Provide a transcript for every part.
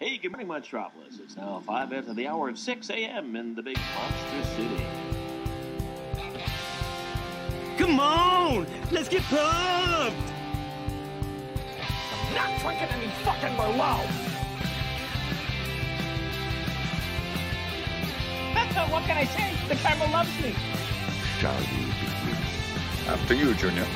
Hey, good morning, Metropolis. It's now 5 after the hour of 6 a.m. in the big monster city. Come on! Let's get pumped! I'm not drinking any fucking Merlot! what can I say? The camera loves me. Shall we begin? After you, Junior.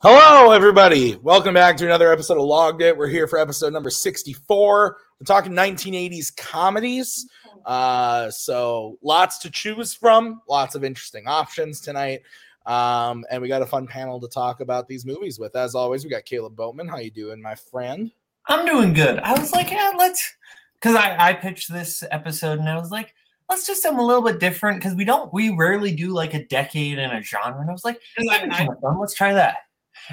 Hello, everybody. Welcome back to another episode of Logged It. We're here for episode number 64. We're talking 1980s comedies. Uh, so lots to choose from, lots of interesting options tonight. Um, and we got a fun panel to talk about these movies with. As always, we got Caleb Boatman. How you doing, my friend? I'm doing good. I was like, yeah, let's because I, I pitched this episode and I was like, let's do something a little bit different because we don't we rarely do like a decade in a genre. And I was like, let's try that.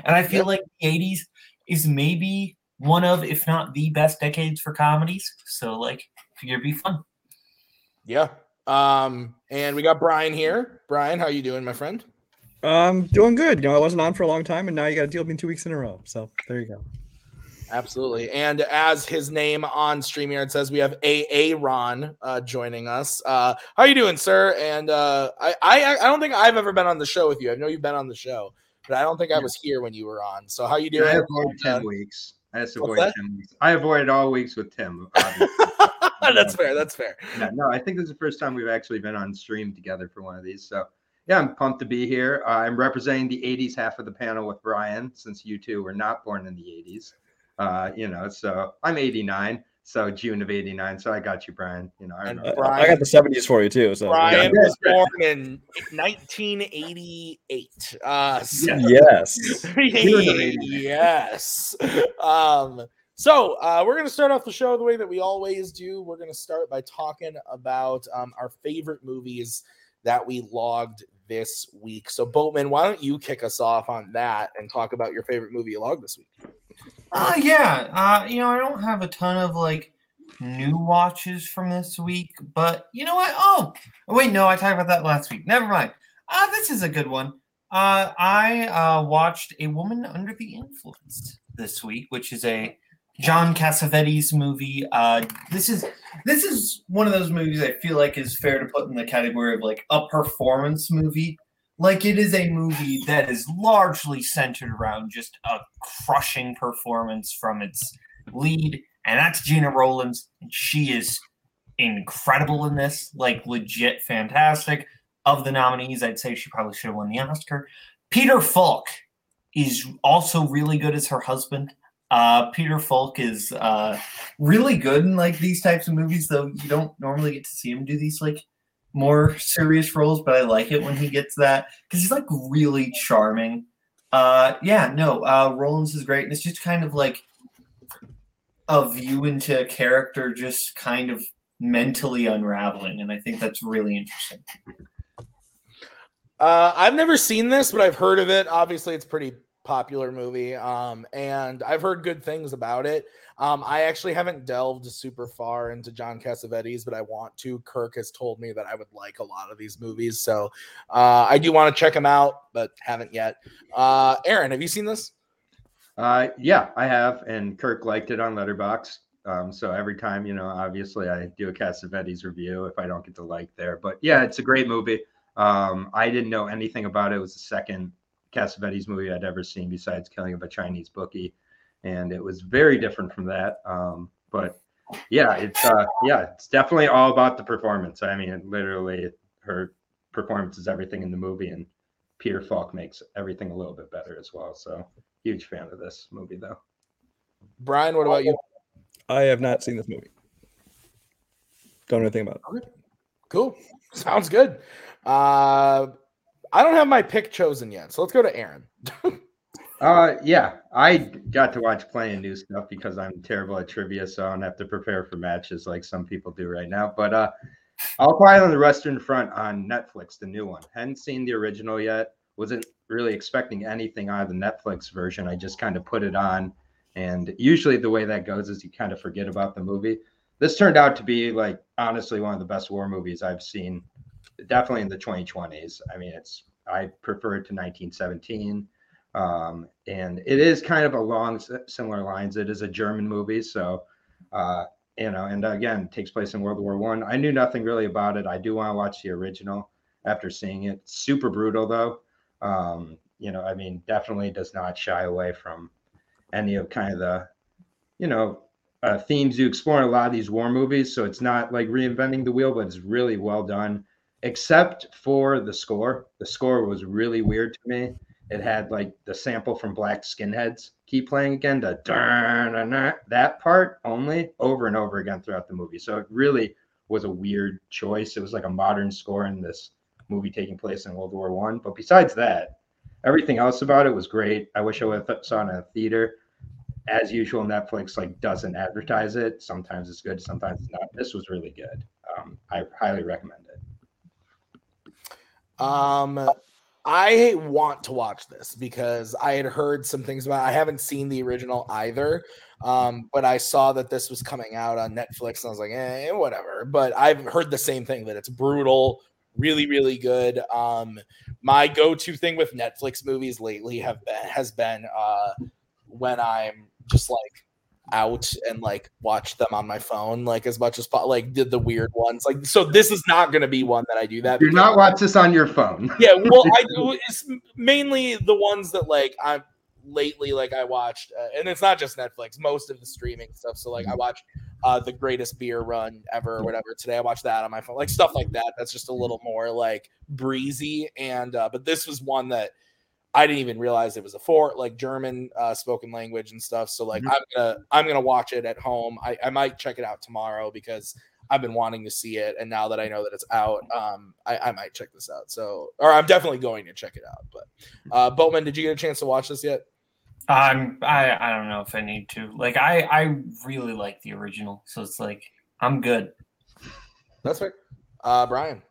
And I feel yep. like the 80s is maybe one of, if not the best decades for comedies. So like figure it'd be fun. Yeah. Um, and we got Brian here. Brian, how you doing, my friend? Um, doing good. You know, I wasn't on for a long time, and now you got to deal with me two weeks in a row. So there you go. Absolutely. And as his name on StreamYard says, we have AA Ron uh, joining us. Uh, how you doing, sir? And uh, I, I I don't think I've ever been on the show with you. I know you've been on the show but I don't think I was here when you were on. So how you doing? I avoided ten weeks. I had to avoid ten weeks. I avoided all weeks with Tim. that's fair. That's fair. Yeah, no, I think this is the first time we've actually been on stream together for one of these. So yeah, I'm pumped to be here. Uh, I'm representing the 80s half of the panel with Brian, since you two were not born in the 80s. Uh, you know, so I'm 89. So June of '89. So I got you, Brian. You know, I, Brian, I got the '70s for you too. So Brian yeah. was born in 1988. Uh, so, yes, yes. Um, so uh, we're going to start off the show the way that we always do. We're going to start by talking about um, our favorite movies that we logged this week. So Boatman, why don't you kick us off on that and talk about your favorite movie you logged this week? Uh yeah. Uh, you know, I don't have a ton of like new watches from this week, but you know what? Oh, wait, no, I talked about that last week. Never mind. Uh, this is a good one. Uh, I uh, watched A Woman Under the Influence this week, which is a John Cassavetes movie. Uh, this is this is one of those movies I feel like is fair to put in the category of like a performance movie like it is a movie that is largely centered around just a crushing performance from its lead, and that's Gena Rowlands, and she is incredible in this, like legit fantastic. Of the nominees, I'd say she probably should have won the Oscar. Peter Falk is also really good as her husband. Uh, Peter Falk is uh, really good in like these types of movies, though you don't normally get to see him do these like more serious roles, but I like it when he gets that because he's like really charming. Uh, yeah, no, uh, Rowlands is great, and it's just kind of like a view into a character just kind of mentally unraveling, and I think that's really interesting. Uh, I've never seen this, but I've heard of it. Obviously, it's pretty popular movie, um, and I've heard good things about it. Um, I actually haven't delved super far into John Cassavetes, but I want to. Kirk has told me that I would like a lot of these movies, so uh, I do want to check them out, but haven't yet. Uh, Aaron, have you seen this? Uh, yeah, I have, and Kirk liked it on Letterboxd. Um, so every time, you know, obviously I do a Cassavetes review if I don't get the like there. But yeah, it's a great movie. Um, I didn't know anything about it. It was the second Cassavetes movie I'd ever seen besides Killing of a Chinese Bookie and it was very different from that. Um, but yeah, it's uh, yeah, it's definitely all about the performance. I mean, literally, her performance is everything in the movie, and Peter Falk makes everything a little bit better as well. So, huge fan of this movie, though. Brian, what about you? I have not seen this movie. Don't know anything about it. Cool. Sounds good. Uh, I don't have my pick chosen yet, so let's go to Aaron. Uh, yeah, I got to watch plenty of new stuff because I'm terrible at trivia, so I don't have to prepare for matches like some people do right now. But uh, I'll probably on the Western Front on Netflix, the new one. Hadn't seen the original yet. Wasn't really expecting anything out of the Netflix version. I just kind of put it on, and usually the way that goes is you kind of forget about the movie. This turned out to be like honestly one of the best war movies I've seen, definitely in the 2020s. I mean, it's I prefer it to 1917 Um, and it is kind of along similar lines. It is a German movie, so uh, you know, and again, takes place in World War One. I. I knew nothing really about it. I do want to watch the original after seeing it. Super brutal though. Um, you know, I mean, definitely does not shy away from any of kind of the, you know, uh, themes you explore in a lot of these war movies. So it's not like reinventing the wheel, but it's really well done, except for the score. The score was really weird to me. It had like the sample from Black Skinheads keep playing again, the that part only over and over again throughout the movie. So it really was a weird choice. It was like a modern score in this movie taking place in World War One. But besides that, everything else about it was great. I wish I would have saw it in a theater. As usual, Netflix like doesn't advertise it. Sometimes it's good, sometimes it's not. This was really good. Um, I highly recommend. Um, I want to watch this because I had heard some things about. I haven't seen the original either, um, but I saw that this was coming out on Netflix, and I was like, eh, whatever. But I've heard the same thing that it's brutal, really, really good. Um, my go-to thing with Netflix movies lately have been has been uh, when I'm just like out and like watch them on my phone like as much as po- like did the weird ones like so this is not going to be one that i do that Do because- not watch this on your phone. yeah well i do it's mainly the ones that like i'm lately like i watched uh, and it's not just netflix most of the streaming stuff so like i watched uh the greatest beer run ever or whatever. Today i watched that on my phone like stuff like that that's just a little more like breezy and uh but this was one that i didn't even realize it was a four like german uh spoken language and stuff so like Mhm. i'm gonna i'm gonna watch it at home i i might check it out tomorrow because I've been wanting to see it, and now that I know that it's out, um, I, I might check this out. So, or I'm definitely going to check it out. But, uh, Boatman, did you get a chance to watch this yet? I'm I I don't know if I need to. Like I I really like the original, so it's like I'm good. That's right. Uh, Brian.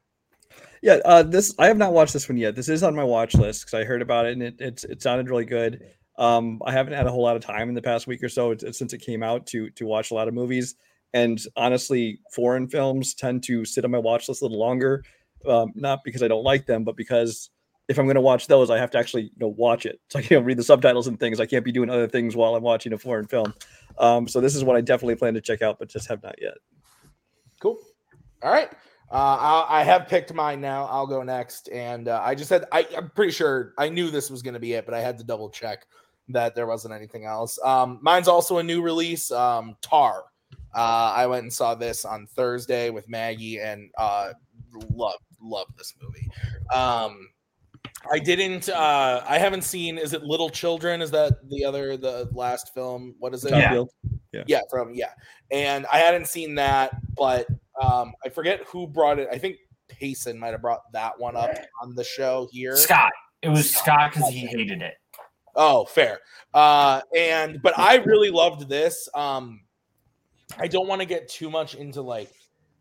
Yeah, uh, this I have not watched this one yet. This is on my watch list because I heard about it and it, it's it sounded really good. Um, I haven't had a whole lot of time in the past week or so it's since it came out to to watch a lot of movies. And honestly, foreign films tend to sit on my watch list a little longer, um, not because I don't like them, but because if I'm going to watch those, I have to actually you know watch it. So I can't read the subtitles and things. I can't be doing other things while I'm watching a foreign film. Um, so this is what I definitely plan to check out, but just have not yet. Cool. All right. Uh, I, I have picked mine now. I'll go next. And uh, I just had, I, I'm pretty sure I knew this was going to be it, but I had to double check that there wasn't anything else. Um, mine's also a new release um, Tar. Uh, I went and saw this on Thursday with Maggie and uh, love, love this movie. Um, I didn't, uh, I haven't seen, is it Little Children? Is that the other, the last film? What is it? Yeah. Yeah. yeah from yeah and i hadn't seen that but um i forget who brought it. I think payson might have brought that one up on the show here. Scott. It was Scott. Because he hated it. oh fair. Uh and but i really loved this. Um i don't want to get too much into like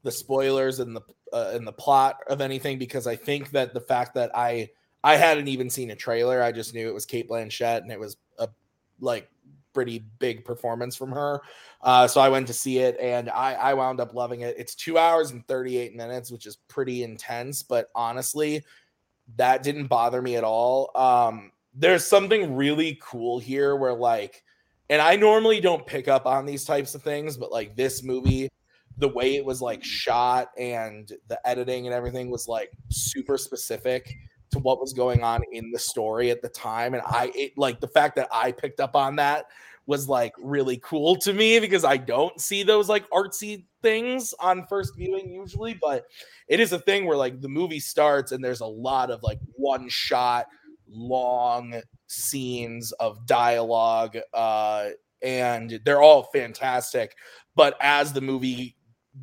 the spoilers and the uh, and the plot of anything because i think that the fact that i i hadn't even seen a trailer i just knew it was cate blanchett and it was a like pretty big performance from her uh, so I went to see it and I, I wound up loving it. It's two hours and 38 minutes, which is pretty intense, but honestly, that didn't bother me at all. Um, there's something really cool here where, like, and I normally don't pick up on these types of things, but like this movie, the way it was like shot and the editing and everything was like super specific to what was going on in the story at the time. And I, it, like, the fact that I picked up on that was like really cool to me because I don't see those like artsy things on first viewing usually, but it is a thing where like the movie starts and there's a lot of like one shot long scenes of dialogue uh and they're all fantastic but as the movie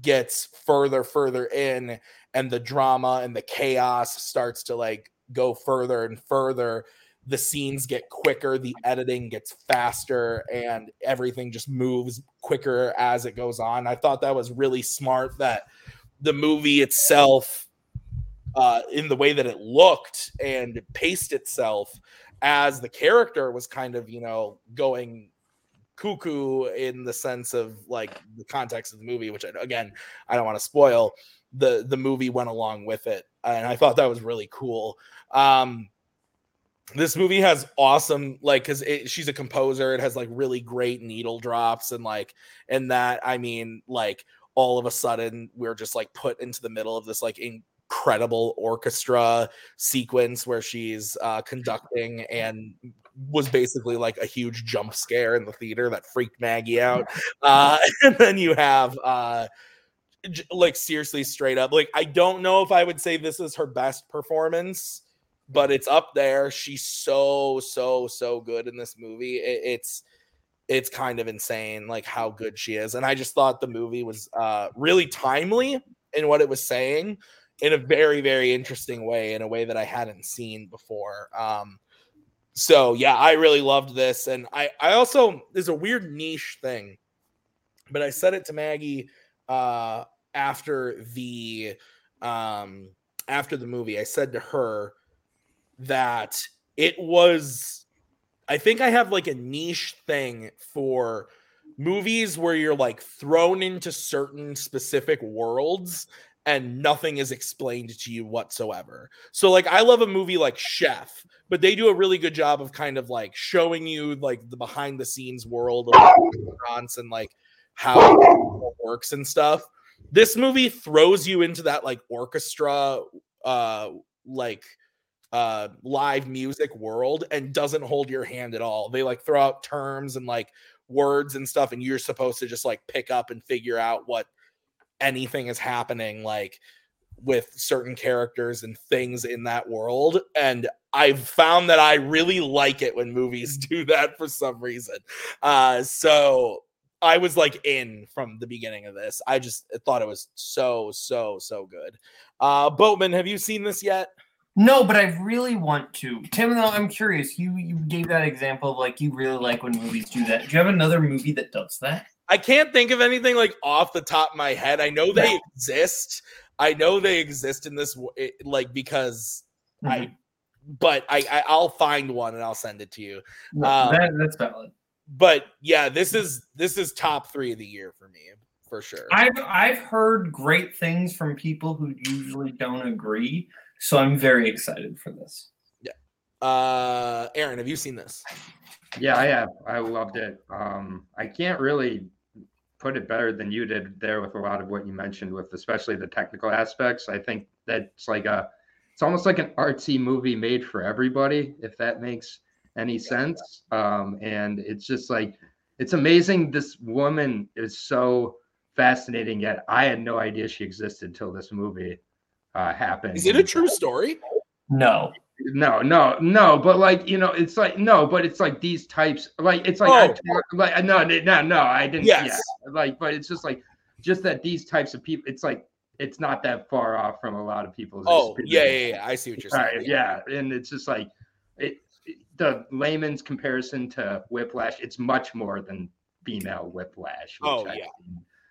gets further further in and the drama and the chaos starts to like go further and further the scenes get quicker, the editing gets faster, and everything just moves quicker as it goes on. I thought that was really smart that the movie itself, uh, in the way that it looked and paced itself, as the character was kind of, you know, going cuckoo in the sense of like the context of the movie, which I, again, I don't want to spoil. The the movie went along with it, and I thought that was really cool. Um, this movie has awesome like because she's a composer it has like really great needle drops and like and that i mean like all of a sudden we're just like put into the middle of this like incredible orchestra sequence where she's uh conducting and was basically like a huge jump scare in the theater that freaked maggie out uh and then you have uh j- like seriously straight up like i don't know if i would say this is her best performance but it's up there. She's so so so good in this movie. It, it's it's kind of insane like how good she is. And I just thought the movie was uh really timely in what it was saying in a very very interesting way in a way that I hadn't seen before. Um so yeah, I really loved this and I I also there's a weird niche thing. But I said it to Maggie uh after the um after the movie. I said to her that it was I think I have like a niche thing for movies where you're like thrown into certain specific worlds and nothing is explained to you whatsoever. So like I love a movie like Chef, but they do a really good job of kind of like showing you like the behind the scenes world of restaurants and like how it works and stuff. This movie throws you into that like orchestra uh like uh live music world and doesn't hold your hand at all. They like throw out terms and like words and stuff and you're supposed to just like pick up and figure out what anything is happening like with certain characters and things in that world and I've found that I really like it when movies do that for some reason. Uh so I was like in from the beginning of this. I just thought it was so so so good. Uh Boatman, have you seen this yet? No, but I really want to. Tim, though, I'm curious. You you gave that example of like you really like when movies do that. Do you have another movie that does that? I can't think of anything like off the top of my head. I know they exist. I know they exist in this like because Mm-hmm. I but I, I I'll find one and I'll send it to you. No, Um, that, that's valid. But yeah, this is this is top 3 of the year for me for sure. I've I've heard great things from people who usually don't agree, so I'm very excited for this. Yeah. Uh Aaron, have you seen this? Yeah, I have. I loved it. Um, I can't really put it better than you did there with a lot of what you mentioned, with especially the technical aspects. I think that's like a, it's almost like an artsy movie made for everybody, if that makes any sense. Um, and it's just like, it's amazing. This woman is so fascinating. Yet I had no idea she existed till this movie uh, happened. Is it a true story? No. No, no, no, but like you know, it's like no, but it's like these types, like it's like I Oh. talk, like no, no, no, I didn't. Yes. Yeah, like, but it's just like just that these types of people, it's like it's not that far off from a lot of people's. Oh, yeah, yeah, yeah. I see what you're saying. right, yeah, and it's just like it, it- the layman's comparison to Whiplash. It's much more than female Whiplash. Which Oh, I've yeah.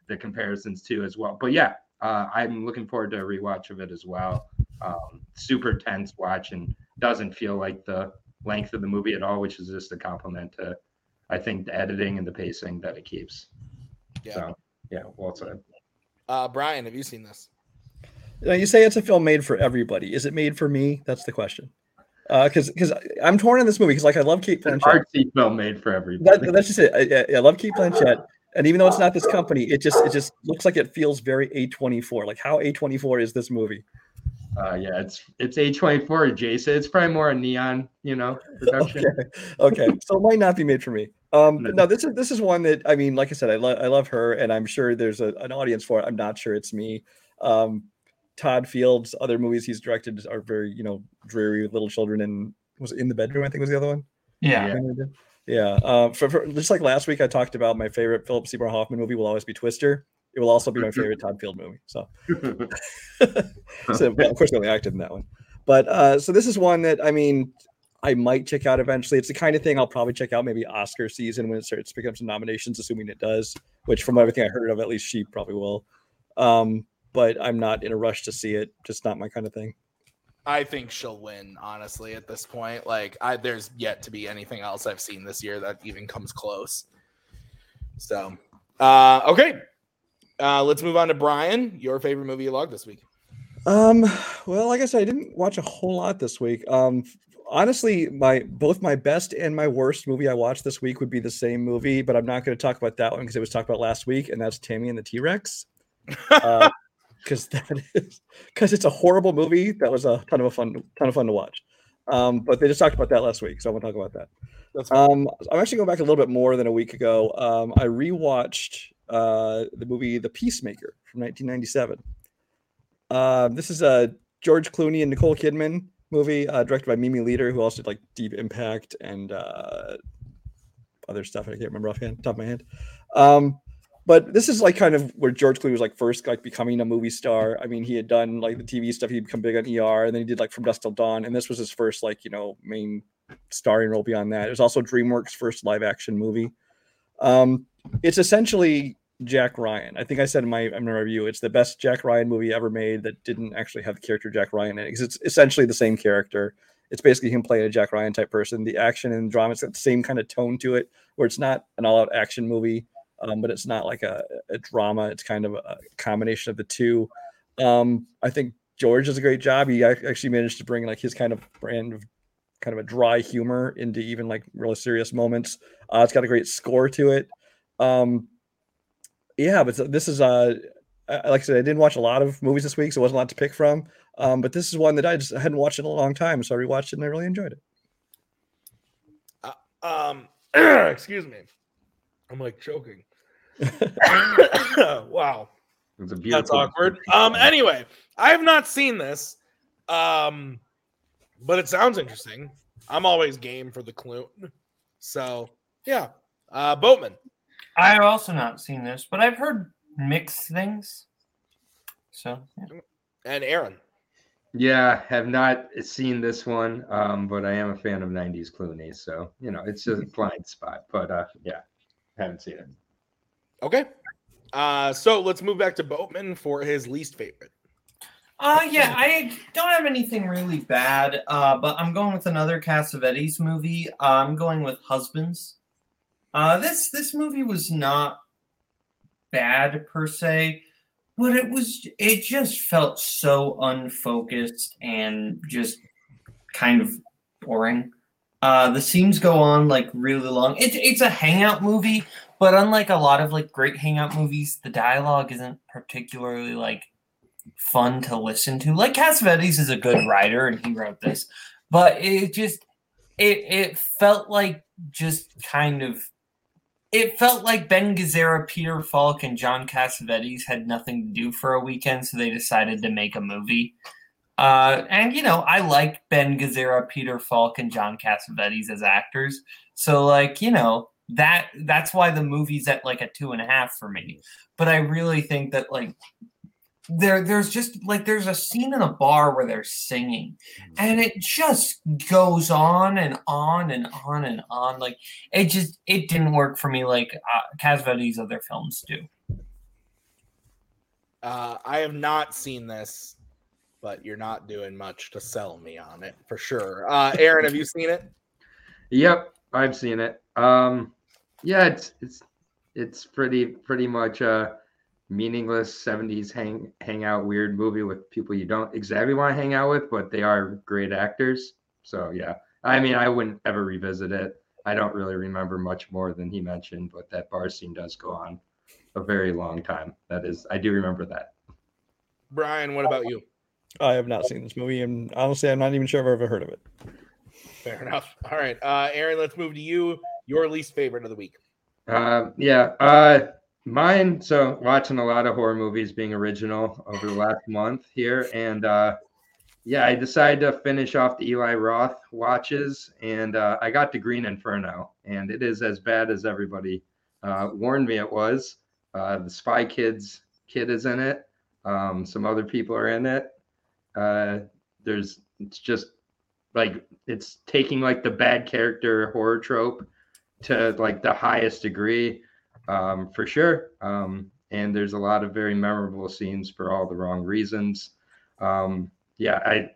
the comparisons to as well. But yeah, uh, I'm looking forward to a rewatch of it as well. Um, super tense watch and doesn't feel like the length of the movie at all, which is just a compliment to, I think, the editing and the pacing that it keeps. Yeah. So yeah, well said. Uh Brian, have you seen this? Now, you say it's a film made for everybody. Is it made for me? That's the question. Because because I'm torn on this movie because like I love Cate It's an Blanchett. artsy film made for everybody. That, that's just it. I, I- I love Cate Blanchett, and even though it's not this company, it just it just looks like it feels very A24. Like how A24 is this movie? Uh, yeah, it's it's A24 adjacent. It's probably more a neon, you know, production. Okay, okay, so it might not be made for me. Um, No. no, this is this is one that I mean, like I said, I love I love her, and I'm sure there's a, an audience for it. I'm not sure it's me. Um, Todd Fields' other movies he's directed are very you know dreary with little children, and was it in the bedroom? I think was the other one. Yeah. Yeah. Uh, for, for just like last week, I talked about my favorite Philip Seymour Hoffman movie will always be Twister. It will also be my favorite Todd Field movie. So, so well, of course, he only acted in that one. But uh, so this is one that I mean, I might check out eventually. It's the kind of thing I'll probably check out maybe Oscar season when it starts picking up some nominations, assuming it does. Which, from everything I heard of, at least she probably will. Um, but I'm not in a rush to see it. Just not my kind of thing. I think she'll win, honestly, at this point. Like, I there's yet to be anything else I've seen this year that even comes close. So, uh, okay. Uh, let's move on to Brian. Your favorite movie you logged this week? Um, well, like I said, I didn't watch a whole lot this week. Um, honestly, my both my best and my worst movie I watched this week would be the same movie, but I'm not going to talk about that one because it was talked about last week, and that's Tammy and the T Rex. Because that is because it's a horrible movie. That was a ton of a fun ton of fun to watch. Um, but they just talked about that last week, so I want to talk about that. That's. Um, I'm actually going back a little bit more than a week ago. Um, I rewatched uh, the movie The Peacemaker from 1997. Uh, this is a George Clooney and Nicole Kidman movie uh, directed by Mimi Leder, who also did like Deep Impact and uh, other stuff. I can't remember offhand, top of my head. Um, but this is like kind of where George Clooney was like first like becoming a movie star. I mean, he had done like the TV stuff. He'd become big on ER, and then he did like From Dusk Till Dawn, and this was his first like you know main starring role beyond that. It was also DreamWorks' first live action movie. Um, it's essentially Jack Ryan. I think I said in my, in my review, it's the best Jack Ryan movie ever made that didn't actually have the character Jack Ryan in it. 'cause it's essentially the same character. It's basically him playing a Jack Ryan type person. The action and drama, it's got the same kind of tone to it, where it's not an all out action movie, um, but it's not like a, a drama. It's kind of a combination of the two. Um, I think George does a great job. He actually managed to bring like his kind of brand of kind of a dry humor into even like really serious moments. Uh, it's got a great score to it. Um, yeah, but this is uh, like I said, I didn't watch a lot of movies this week, so it wasn't a lot to pick from. Um, but this is one that I just hadn't watched in a long time, so I rewatched it and I really enjoyed it. Um, excuse me. I'm like choking. wow. It's a That's beautiful. awkward. Um, anyway, I have not seen this. Um, but it sounds interesting. I'm always game for the clue. So yeah. Uh Boatman. I have also not seen this, but I've heard mixed things. So yeah. and Aaron. Yeah, have not seen this one, um, but I am a fan of '90s Clooney, so you know it's just a blind spot. But uh, yeah, haven't seen it. Okay. Uh so let's move back to Boatman for his least favorite. Uh yeah, I don't have anything really bad. Uh, but I'm going with another Cassavetes movie. Uh, I'm going with Husbands. Uh, this this movie was not bad per se, but it was it just felt so unfocused and just kind of boring. Uh, the scenes go on like really long. It's it's a hangout movie, but unlike a lot of like great hangout movies, the dialogue isn't particularly like fun to listen to. Like Cassavetes is a good writer and he wrote this, but it just it it felt like just kind of it felt like Ben Gazzara, Peter Falk, and John Cassavetes had nothing to do for a weekend, so they decided to make a movie. Uh, and you know, I like Ben Gazzara, Peter Falk, and John Cassavetes as actors. So like, you know, that that's why the movie's at like a two and a half for me. But I really think that like there there's just like there's a scene in a bar where they're singing and it just goes on and on and on and on like it just it didn't work for me like uh, Cassavetes' other films do Uh I have not seen this, but you're not doing much to sell me on it for sure. Uh Aaron, have you seen it? Yep, I've seen it. Um, yeah, it's it's it's pretty pretty much a meaningless '70s hang hangout weird movie with people you don't exactly want to hang out with, but they are great actors. So yeah, I mean, I wouldn't ever revisit it. I don't really remember much more than he mentioned, but that bar scene does go on a very long time. That is, I do remember that. Brian, what about you? I have not seen this movie, and honestly, I'm not even sure I've ever heard of it. Fair enough. All right. Uh Aaron, let's move to you. Your least favorite of the week. Uh, yeah. Uh, mine. So watching a lot of horror movies being original over the last month here, and uh, yeah, I decided to finish off the Eli Roth watches, and uh, I got to Green Inferno, and it is as bad as everybody uh, warned me it was. Uh, the Spy Kids kid is in it. Um, some other people are in it. Uh, there's it's just like it's taking like the bad character horror trope to like the highest degree um, for sure. Um, and there's a lot of very memorable scenes for all the wrong reasons. Um, yeah, I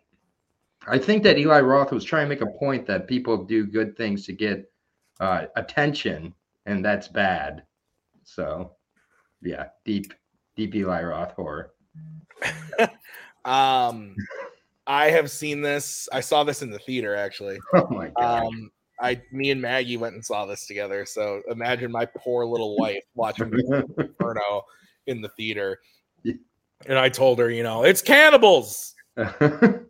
I think that Eli Roth was trying to make a point that people do good things to get uh, attention, and that's bad. So, yeah, deep deep Eli Roth horror. Um I have seen this. I saw this in the theater actually. Oh my god. Um, I, me and Maggie went and saw this together. So imagine my poor little wife watching Inferno in the theater. And I told her, you know, it's cannibals.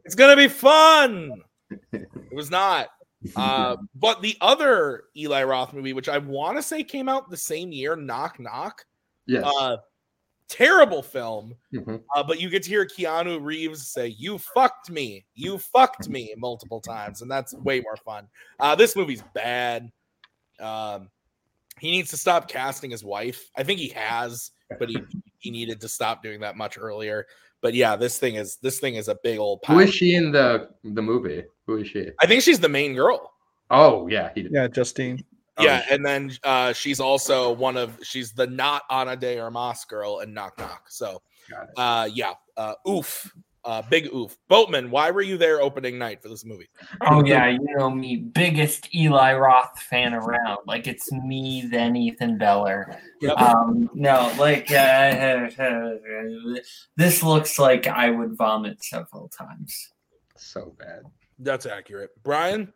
It's gonna be fun. It was not. Uh, but the other Eli Roth movie, which I want to say came out the same year, Knock Knock, yes. uh, terrible film. Mhm. Uh, but you get to hear Keanu Reeves say, "You fucked me, you fucked me" multiple times, and that's way more fun. Uh, this movie's bad. Um, he needs to stop casting his wife. I think he has, but he he needed to stop doing that much earlier. But yeah, this thing is this thing is a big old. Who Pile. is she in the the movie? Who is she? I think she's the main girl. Oh yeah, he did. Yeah, Justine. Yeah, and then uh, she's also one of she's the not Ana de Armas girl in Knock Knock. So uh, yeah, uh, oof, uh, big oof. Boatman, why were you there opening night for this movie? Oh yeah, you know me, biggest Eli Roth fan around. Like it's me, then Ethan Beller. Yep. Um, no, like uh, this looks like I would vomit several times. So bad. That's accurate, Brian.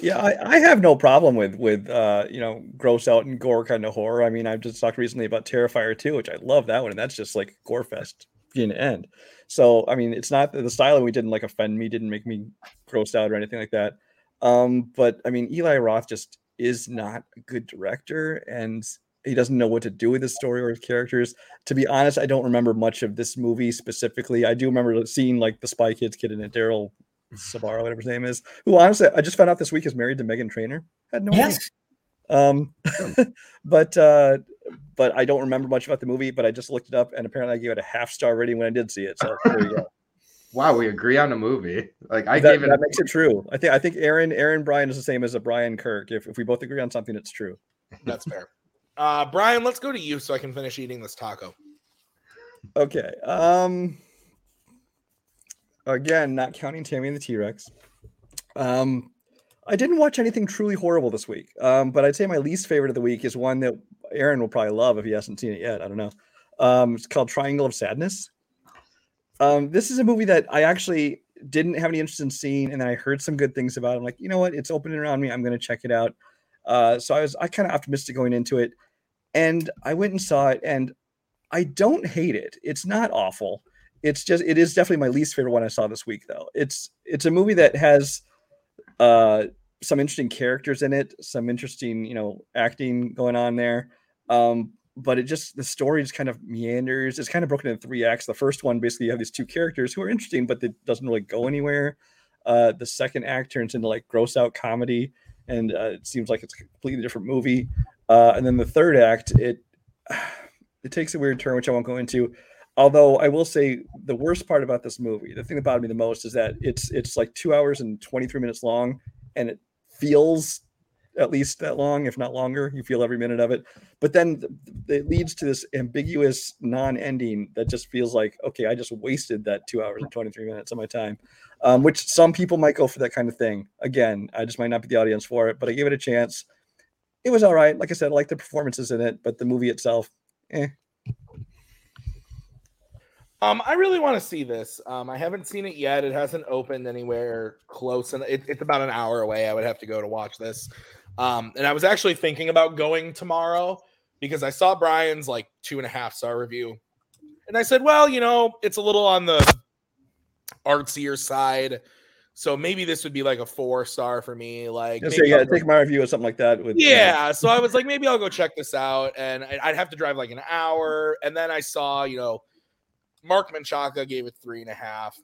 Yeah, I, I have no problem with with uh, you know gross out and gore kind of horror. I mean, I've just talked recently about Terrifier 2, which I love that one, and that's just like gore fest beginning end. So I mean, it's not the styling we didn't like offend me, didn't make me grossed out or anything like that. Um, but I mean, Eli Roth just is not a good director, and he doesn't know what to do with his story or his characters. To be honest, I don't remember much of this movie specifically. I do remember seeing like the Spy Kids kid it, Daryl Sabara, whatever his name is, who honestly I just found out this week is married to Meghan Trainor. Had no Yes. idea. Um, but uh, but I don't remember much about the movie. But I just looked it up, and apparently I gave it a half star rating when I did see it. So there you go. Wow, we agree on a movie. Like I that, gave it. that makes it true. I think I think Aaron Aaron Bryan is the same as a Brian Kirk. If if we both agree on something, it's true. That's fair. Uh, Brian, let's go to you so I can finish eating this taco. Okay. Um. Again, not counting Tammy and the T Rex. Um, I didn't watch anything truly horrible this week. Um, but I'd say my least favorite of the week is one that Aaron will probably love if he hasn't seen it yet. I don't know. Um, it's called Triangle of Sadness. Um, this is a movie that I actually didn't have any interest in seeing, and then I heard some good things about. it. I'm like, you know what? It's opening around me. I'm going to check it out. Uh, so I was I kind of optimistic going into it, and I went and saw it, and I don't hate it. It's not awful. It's just it is definitely my least favorite one I saw this week though. It's it's a movie that has uh some interesting characters in it, some interesting, you know, acting going on there. Um but it just the story just kind of meanders. It's kind of broken into three acts. The first one basically you have these two characters who are interesting but it doesn't really go anywhere. Uh the second act turns into like gross out comedy and uh, it seems like it's a completely different movie. Uh and then the third act it it takes a weird turn which I won't go into although I will say the worst part about this movie, the thing that bothered me the most is that it's it's like two hours and 23 minutes long and it feels at least that long, if not longer. You feel every minute of it. But then th- it leads to this ambiguous non-ending that just feels like, okay, I just wasted that two hours and 23 minutes of my time. Um, which some people might go for that kind of thing. Again, I just might not be the audience for it, but I gave it a chance. It was all right. Like I said, I like the performances in it, but the movie itself, eh. Um, I really want to see this. Um, I haven't seen it yet. It hasn't opened anywhere close, and it, it's about an hour away. I would have to go to watch this. Um, and I was actually thinking about going tomorrow because I saw Brian's like two and a half star review, and I said, well, you know, it's a little on the artsier side, so maybe this would be like a four star for me. Like, Just maybe say, yeah, I'll go- take my review or something like that. With you know, yeah, so I was like, maybe I'll go check this out, and I'd have to drive like an hour. And then I saw, you know, Mark Menchaca gave it three and a half.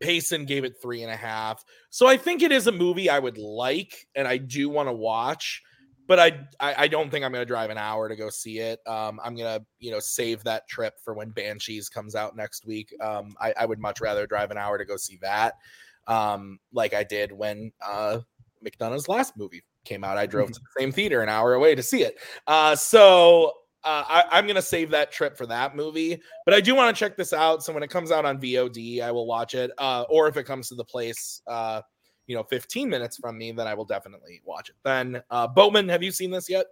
Payson gave it three and a half. So I think it is a movie I would like, and I do want to watch. But I, I, I don't think I'm going to drive an hour to go see it. Um, I'm gonna, you know, save that trip for when Banshees comes out next week. Um, I, I would much rather drive an hour to go see that, um, like I did when uh, McDonagh's last movie came out. I drove to the same theater an hour away to see it. Uh, so uh, I, I'm gonna save that trip for that movie. But I do want to check this out. So when it comes out on VOD, I will watch it. Uh, or if it comes to the place, uh, you know, 15 minutes from me, then I will definitely watch it. Then, uh, Boatman, have you seen this yet?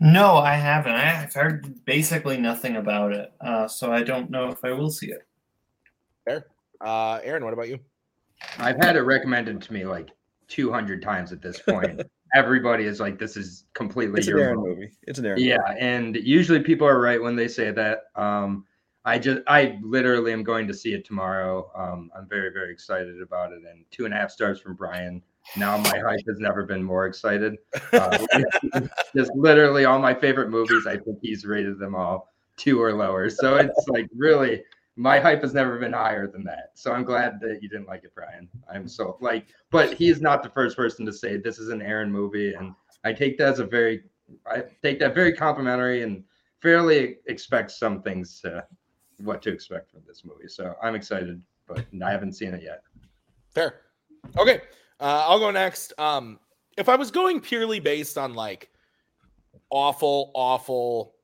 No, I haven't. I've heard basically nothing about it, uh, so I don't know if I will see it. Fair. Uh, Aaron, what about you? I've had it recommended to me like 200 times at this point. Everybody is like, this is completely It's an your Aaron movie. movie. It's an Aaron. Yeah, movie. and usually people are right when they say that. Um, I just, I literally am going to see it tomorrow. Um, I'm very, very excited about it. And two and a half stars from Brian. Now my hype has never been more excited. Uh, just literally all my favorite movies. I think he's rated them all two or lower. So it's like really, my hype has never been higher than that. So I'm glad that you didn't like it, Brian. I'm so like, but he's not the first person to say this is an Aaron movie, and I take that as a very, I take that very complimentary and fairly expect some things to what to expect from this movie. So I'm excited, but I haven't seen it yet. Fair. Okay. Uh, I'll go next. Um, if I was going purely based on like awful, awful,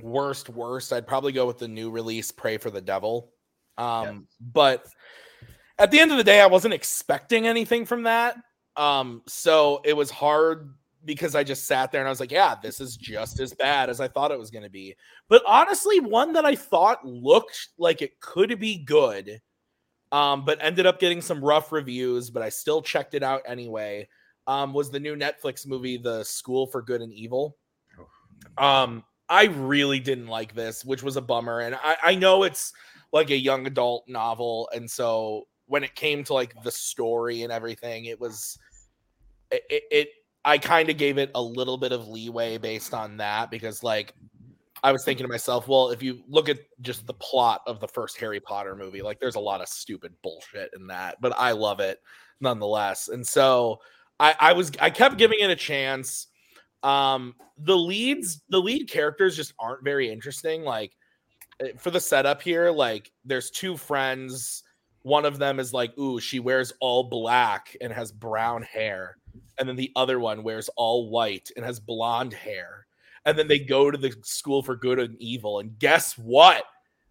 worst, worst, I'd probably go with the new release, Pray for the Devil. Um, but at the end of the day, I wasn't expecting anything from that. Um, so it was hard because I just sat there and I was like, yeah, this is just as bad as I thought it was going to be. But honestly, one that I thought looked like it could be good, um, but ended up getting some rough reviews, but I still checked it out anyway. Um, was the new Netflix movie, The School for Good and Evil. Um, I really didn't like this, which was a bummer. And I, I know it's like a young adult novel, and so when it came to like the story and everything, it was it, it, it I kind of gave it a little bit of leeway based on that because like I was thinking to myself, well, if you look at just the plot of the first Harry Potter movie, like there's a lot of stupid bullshit in that, but I love it nonetheless. And so I, I was I kept giving it a chance. Um, the leads, the lead characters just aren't very interesting. Like eh, for the setup here, like there's two friends. One of them is like, ooh, she wears all black and has brown hair. And then the other one wears all white and has blonde hair and then they go to the school for good and evil. And guess what?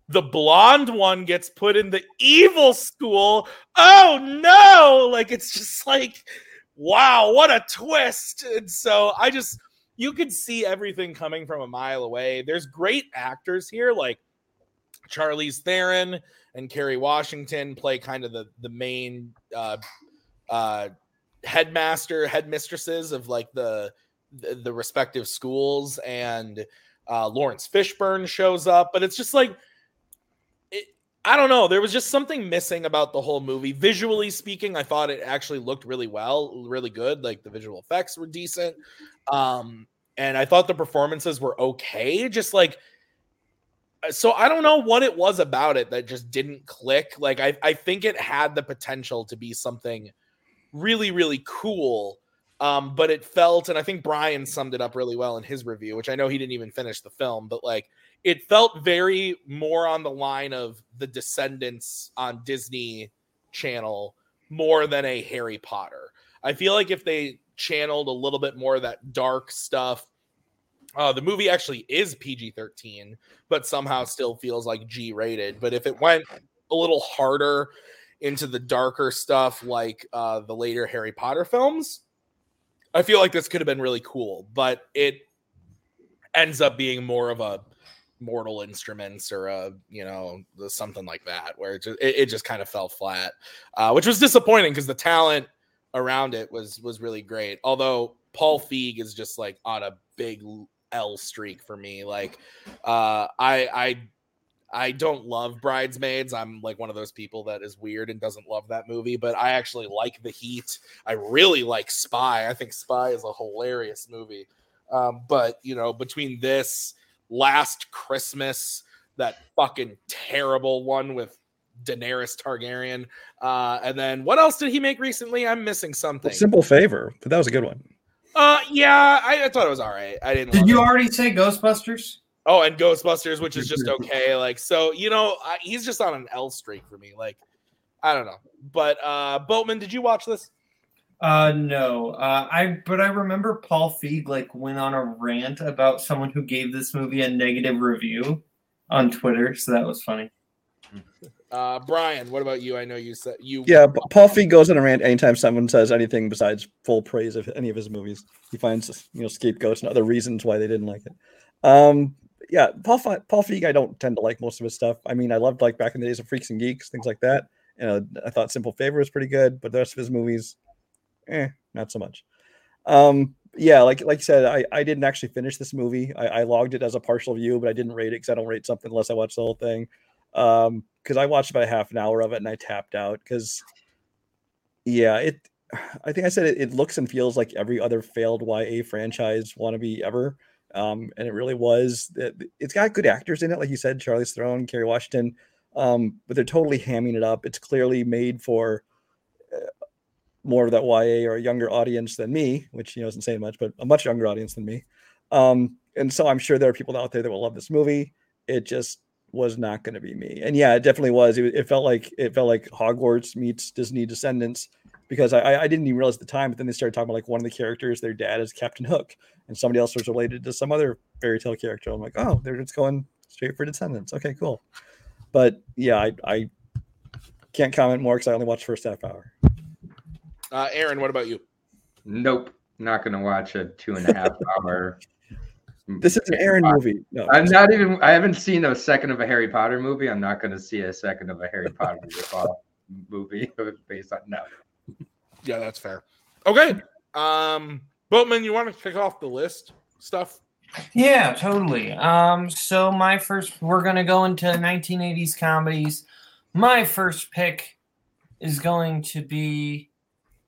The blonde one gets put in the evil school. Oh no! Like it's just like, wow, what a twist. And so I just, you could see everything coming from a mile away. There's great actors here, like Charlize Theron and Kerry Washington play kind of the the main uh, uh, headmaster, headmistresses of like the the, the respective schools and uh, Laurence Fishburne shows up, but it's just like I don't know. There was just something missing about the whole movie. Visually speaking, I thought it actually looked really well, really good. Like the visual effects were decent, um, and I thought the performances were okay. Just like so, I don't know what it was about it that just didn't click. Like I, I think it had the potential to be something really, really cool um, but it felt, and I think Brian summed it up really well in his review, which I know he didn't even finish the film, but like it felt very more on the line of the Descendants on Disney Channel more than a Harry Potter. I feel like if they channeled a little bit more of that dark stuff, uh, the movie actually is PG 13, but somehow still feels like G rated. But if it went a little harder into the darker stuff, like uh, the later Harry Potter films, I feel like this could have been really cool, but it ends up being more of a Mortal Instruments or a you know something like that, where it just, it, it just kind of fell flat, uh, which was disappointing because the talent around it was was really great. Although Paul Feig is just like on a big L streak for me. Like uh, I I I don't love Bridesmaids. I'm like one of those people that is weird and doesn't love that movie, but I actually like The Heat. I really like Spy. I think Spy is a hilarious movie. Um, but you know, between this last Christmas, that fucking terrible one with Daenerys Targaryen, uh, and then what else did he make recently? I'm missing something. Simple favor, but that was a good one. Uh, yeah, I, I thought it was all right. I didn't. Did you it. already say Ghostbusters? Oh, and Ghostbusters, which is just okay. Like, so you know, I, he's just on an L streak for me. Like, I don't know. But uh Boatman, did you watch this? Uh no. Uh I but I remember Paul Feig like went on a rant about someone who gave this movie a negative review on Twitter, so that was funny. Uh Brian, what about you? I know you said you Yeah, but Paul Feig goes on a rant anytime someone says anything besides full praise of any of his movies. He finds you know scapegoats and other reasons why they didn't like it. Um, yeah, Paul Fe- Paul Feig, I don't tend to like most of his stuff. I mean, I loved like back in the days of Freaks and Geeks, things like that. You know, I thought Simple Favor was pretty good, but the rest of his movies, eh, not so much. Um, yeah, like like you said, I, I didn't actually finish this movie. I, I logged it as a partial view, but I didn't rate it because I don't rate something unless I watch the whole thing. Um, because I watched about half an hour of it and I tapped out because yeah, it I think I said it, it looks and feels like every other failed YA franchise wannabe ever. Um, and it really was. It's got good actors in it, like you said, Charlize Theron, Kerry Washington. Um, but they're totally hamming it up. It's clearly made for more of that YA or a younger audience than me, which you know isn't saying much, but a much younger audience than me. Um, and so I'm sure there are people out there that will love this movie. It just was not going to be me. And yeah, it definitely was. It, it, felt like it felt like Hogwarts meets Disney Descendants because I, I didn't even realize at the time, but then they started talking about like one of the characters, their dad is Captain Hook, and somebody else was related to some other fairy tale character. I'm like, oh, they're just going straight for Descendants. Okay, cool. But yeah, I, I can't comment more because I only watched first half hour. Uh, Aaron, what about you? Nope, not going to watch a two and a half hour. This is an Aaron movie. No, I'm not even. I haven't seen a second of a Harry Potter movie. I'm not going to see a second of a Harry Potter movie based on no. Yeah, that's fair. Okay. Um, Boatman, you want to kick off the list stuff? Yeah, totally. Um, so my first, we're gonna go into 1980s comedies. My first pick is going to be,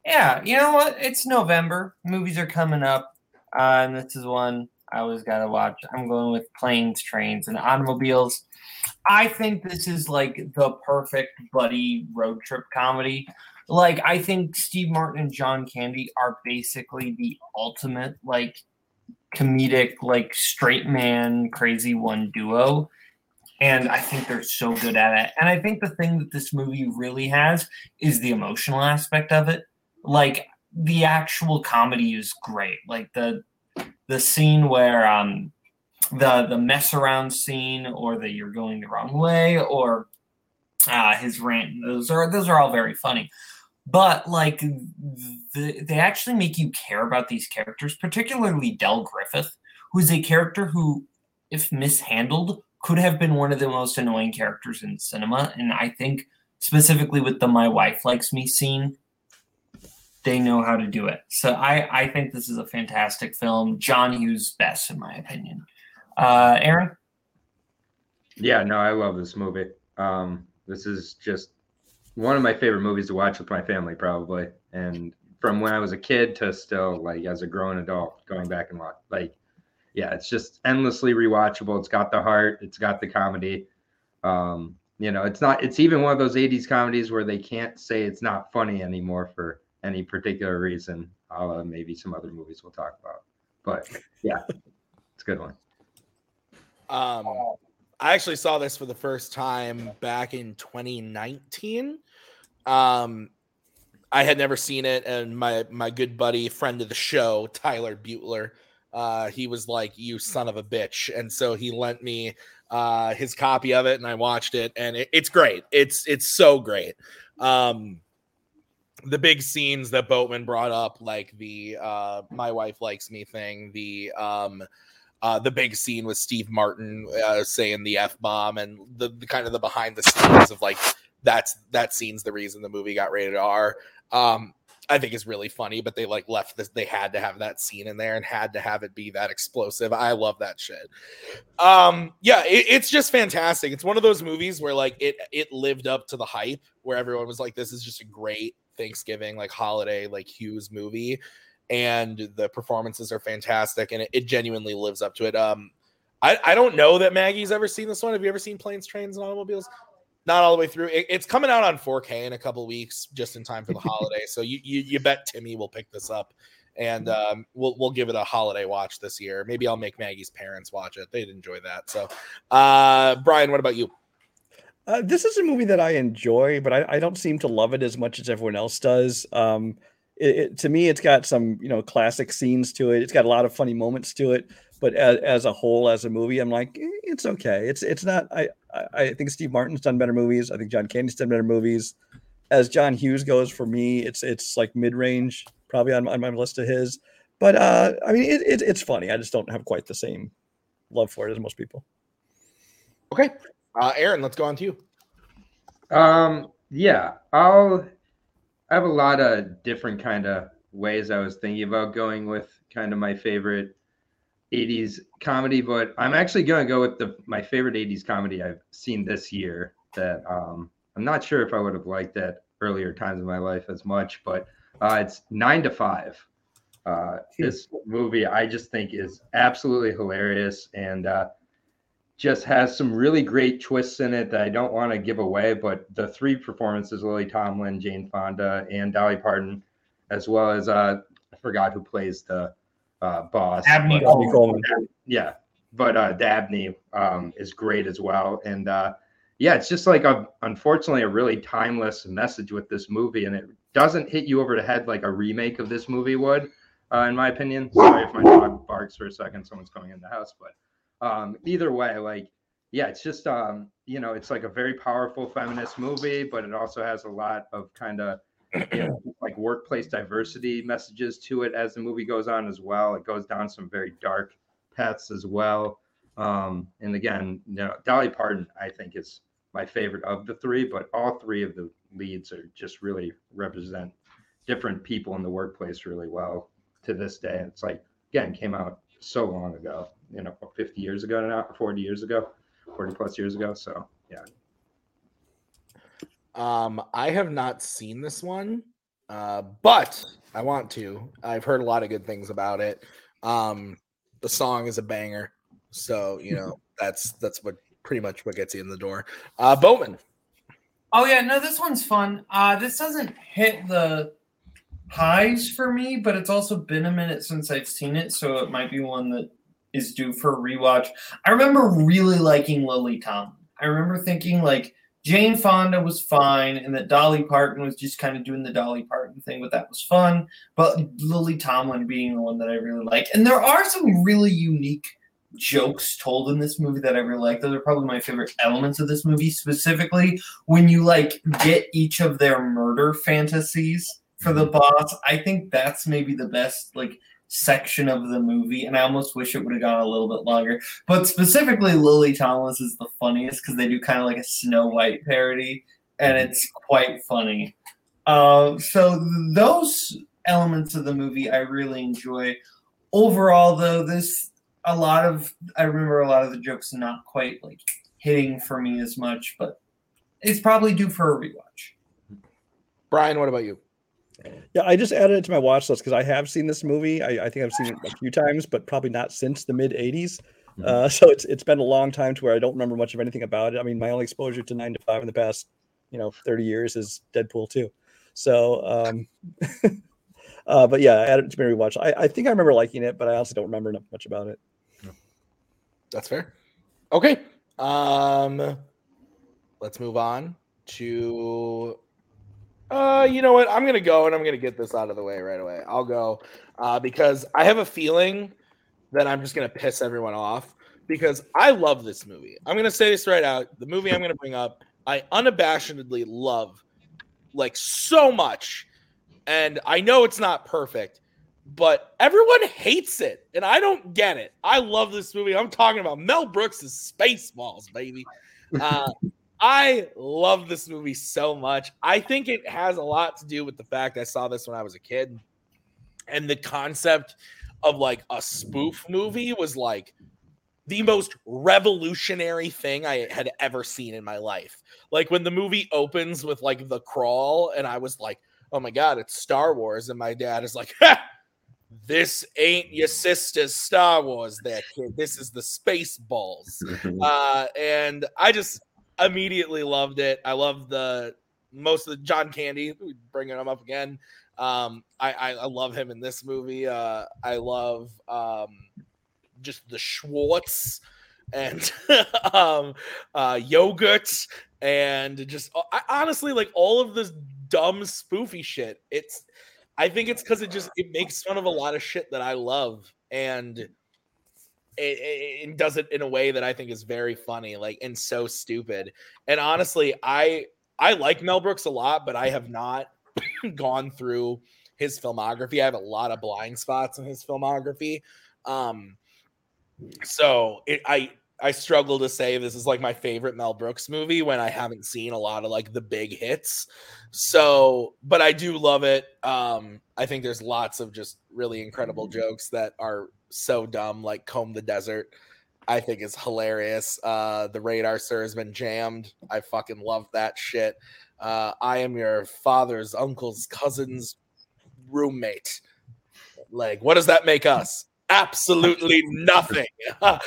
yeah, you know what? It's November. Movies are coming up, uh, and this is one I always gotta watch. I'm going with Planes, Trains, and Automobiles. I think this is like the perfect buddy road trip comedy like I think Steve Martin and John Candy are basically the ultimate like comedic like straight man crazy one duo and I think they're so good at it. And I think the thing that this movie really has is the emotional aspect of it. Like the actual comedy is great. Like the the scene where um the the mess around scene or the you're going the wrong way or uh his rant those are those are all very funny but like the, they actually make you care about these characters, particularly Del Griffith, who's a character who, if mishandled, could have been one of the most annoying characters in cinema. And I think specifically with the "My Wife Likes Me" scene, they know how to do it. So I I think this is a fantastic film. John Hughes best in my opinion. Uh, Aaron. Yeah, no, I love this movie. Um, this is just one of my favorite movies to watch with my family, probably. And from when I was a kid to still like as a grown adult, going back and watch, like, yeah, it's just endlessly rewatchable. It's got the heart, it's got the comedy. Um, you know, it's not. It's even one of those '80s comedies where they can't say it's not funny anymore for any particular reason. Uh, maybe some other movies we'll talk about, but yeah, it's a good one. Um, I actually saw this for the first time back in 2019. Um, I had never seen it, and my my good buddy, friend of the show, Tyler Butler, uh, he was like, "You son of a bitch," and so he lent me uh, his copy of it, and I watched it, and it, it's great. It's it's so great. Um, the big scenes that Boatman brought up, like the uh, "My wife likes me" thing, the um, uh, the big scene with Steve Martin uh, saying the f bomb, and the, the kind of the behind the scenes of like that's that scene's the reason the movie got rated R. Um, I think is really funny, but they like left this. They had to have that scene in there and had to have it be that explosive. I love that shit. Um, yeah, it, it's just fantastic. It's one of those movies where like it it lived up to the hype, where everyone was like, "This is just a great Thanksgiving like holiday like Hughes movie," and the performances are fantastic, and it, it genuinely lives up to it. Um, I I don't know that Maggie's ever seen this one. Have you ever seen Planes, Trains, and Automobiles? not all the way through. It, it's coming out on 4K in a couple weeks, just in time for the holiday. So you, you, you bet Timmy will pick this up, and mm-hmm. um, we'll we'll give it a holiday watch this year. Maybe I'll make Maggie's parents watch it. They'd enjoy that. So, uh, Brian, what about you? Uh, this is a movie that I enjoy, but I, I, don't seem to love it as much as everyone else does. Um, it, it, to me, it's got some you know classic scenes to it. It's got a lot of funny moments to it but as, as a whole, as a movie, I'm like, eh, it's okay. It's it's not. I I think Steve Martin's done better movies. I think John Candy's done better movies. As John Hughes goes, for me, it's it's like mid range, probably on, on my list of his. But uh, I mean, it, it, it's funny. I just don't have quite the same love for it as most people. Okay, uh, Aaron, let's go on to you. Um, yeah, I'll. I have a lot of different kind of ways I was thinking about going with kind of my favorite 80s comedy, but I'm actually going to go with the my favorite 80s comedy I've seen this year. That um, I'm not sure if I would have liked that earlier times in my life as much, but uh, it's Nine to Five. Uh, this movie I just think is absolutely hilarious and uh, just has some really great twists in it that I don't want to give away. But the three performances Lily Tomlin, Jane Fonda, and Dolly Parton, as well as uh, I forgot who plays the uh, boss. Abney but- Coleman. Coleman. yeah, but uh, Dabney um, is great as well. And uh, yeah, it's just like a unfortunately a really timeless message with this movie, and it doesn't hit you over the head like a remake of this movie would, uh, in my opinion. Sorry if my dog barks for a second. Someone's coming in the house, but um, either way, like yeah, it's just um, you know, it's like a very powerful feminist movie, but it also has a lot of kind of you know, like workplace diversity messages to it as the movie goes on as well. It goes down some very dark paths as well. Um, and again, you know, Dolly Parton, I think, is my favorite of the three, but all three of the leads are just really represent different people in the workplace really well to this day. It's like, again, came out so long ago, you know, 50 years ago now, 40 years ago, 40 plus years ago. So, yeah. Um, I have not seen this one, uh, but I want to. I've heard a lot of good things about it. Um, the song is a banger, so you know that's that's what pretty much what gets you in the door. Uh, Bowman, Oh yeah, no, this one's fun. Uh this doesn't hit the highs for me, but it's also been a minute since I've seen it, so it might be one that is due for a rewatch. I remember really liking Lily Tomlin. I remember thinking like Jane Fonda was fine and that Dolly Parton was just kind of doing the Dolly Parton thing, but that was fun. But Lily Tomlin being the one that I really like. And there are some really unique jokes told in this movie that I really like. Those are probably my favorite elements of this movie, specifically when you like get each of their murder fantasies for the boss. I think that's maybe the best like section of the movie, and I almost wish it would have gone a little bit longer. But specifically, Lily Tomlin is the funniest because they do kind of like a Snow White parody, and it's quite funny. Uh, so those elements of the movie I really enjoy. Overall, though, this a lot of I remember a lot of the jokes not quite like hitting for me as much, but it's probably due for a rewatch. Brian, what about you? Yeah, I just added it to my watch list because I have seen this movie. I, I think I've seen it a few times, but probably not since the mid '80s. Uh, so it's it's been a long time to where I don't remember much of anything about it. I mean, my only exposure to Nine to Five in the past, you know, 30 years is Deadpool 2. So, um, uh, but yeah, I added it to my rewatch. I, I think I remember liking it, but I also don't remember much about it. That's fair. Okay. Um let's move on to uh you know what? I'm to go and I'm to get this out of the way right away. I'll go uh because I have a feeling that I'm just to piss everyone off because I love this movie. I'm to say this right out. The movie I'm to bring up, I unabashedly love like so much. And I know it's not perfect, but everyone hates it, and I don't get it. I love this movie. I'm talking about Mel Brooks' Spaceballs, baby. Uh, I love this movie so much. I think it has a lot to do with the fact I saw this when I was a kid, and the concept of like a spoof movie was like the most revolutionary thing I had ever seen in my life. Like when the movie opens with like the crawl, and I was like, "Oh my god, it's Star Wars!" And my dad is like, ha! "This ain't your sister's Star Wars, there, kid. This is the Space Balls." uh, and I just immediately loved it. I love the most of the John Candy bringing him up again. Um, I, I I love him in this movie. Uh, I love um just the Schwartz and um, uh, yogurt and just uh, I, honestly like all of this dumb spoofy shit. It's I think it's because it just it makes fun of a lot of shit that I love and it, it, does it in a way that I think is very funny, like and so stupid. And honestly, I I like Mel Brooks a lot, but I have not gone through his filmography. I have a lot of blind spots in his filmography. Um, so it, I I struggle to say this is like my favorite Mel Brooks movie when I haven't seen a lot of like the big hits. So, but I do love it. Um, I think there's lots of just really incredible jokes that are so dumb, like Comb the Desert. I think is hilarious. Uh, the radar sir has been jammed. I fucking love that shit. Uh, I am your father's uncle's cousin's roommate. Like, what does that make us? Absolutely nothing. I,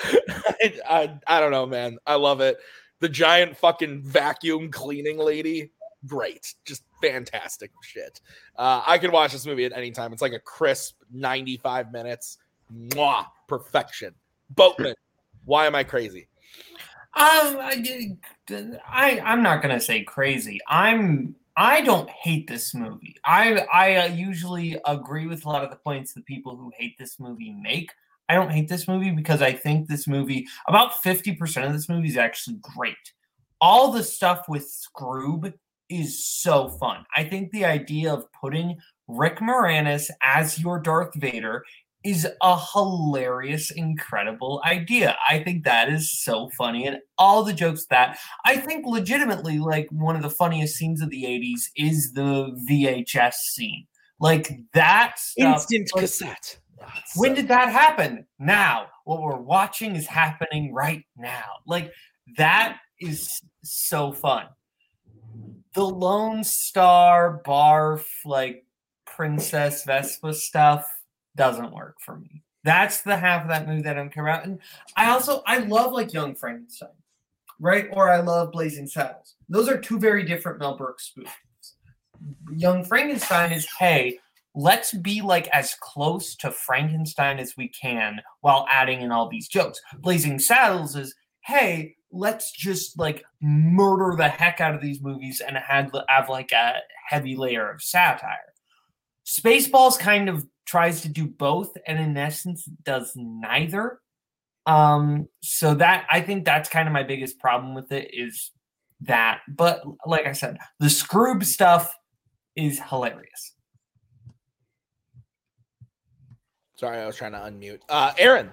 I, I don't know, man. I love it. The giant fucking vacuum cleaning lady, great. Just fantastic shit. Uh, I could watch this movie at any time. It's like a crisp 95 minutes. Mwah, perfection. Boatman, why am I crazy? Um, I, I I'm not gonna say crazy. I'm I don't hate this movie. I I uh, usually agree with a lot of the points the people who hate this movie make. I don't hate this movie because I think this movie about 50% of this movie is actually great. All the stuff with Skroob is so fun. I think the idea of putting Rick Moranis as your Darth Vader is a hilarious, incredible idea. I think that is so funny. And all the jokes that I think legitimately, like one of the funniest scenes of the 80s is the VHS scene. Like that stuff, Instant like, cassette. when did that happen? Now. What we're watching is happening right now. Like that is so fun. The Lone Starr barf, like Princess Vespa stuff doesn't work for me. That's the half of that movie that I'm care about. And I also I love like Young Frankenstein, right? Or I love Blazing Saddles. Those are two very different Mel Brooks movies. Young Frankenstein is hey, let's be like as close to Frankenstein as we can while adding in all these jokes. Blazing Saddles is hey, let's just like murder the heck out of these movies and have, have like a heavy layer of satire. Spaceballs kind of tries to do both and in essence does neither. Um so that I think that's kind of my biggest problem with it is that but like I said, the Skroob stuff is hilarious. Sorry, I was trying to unmute. Uh, Aaron.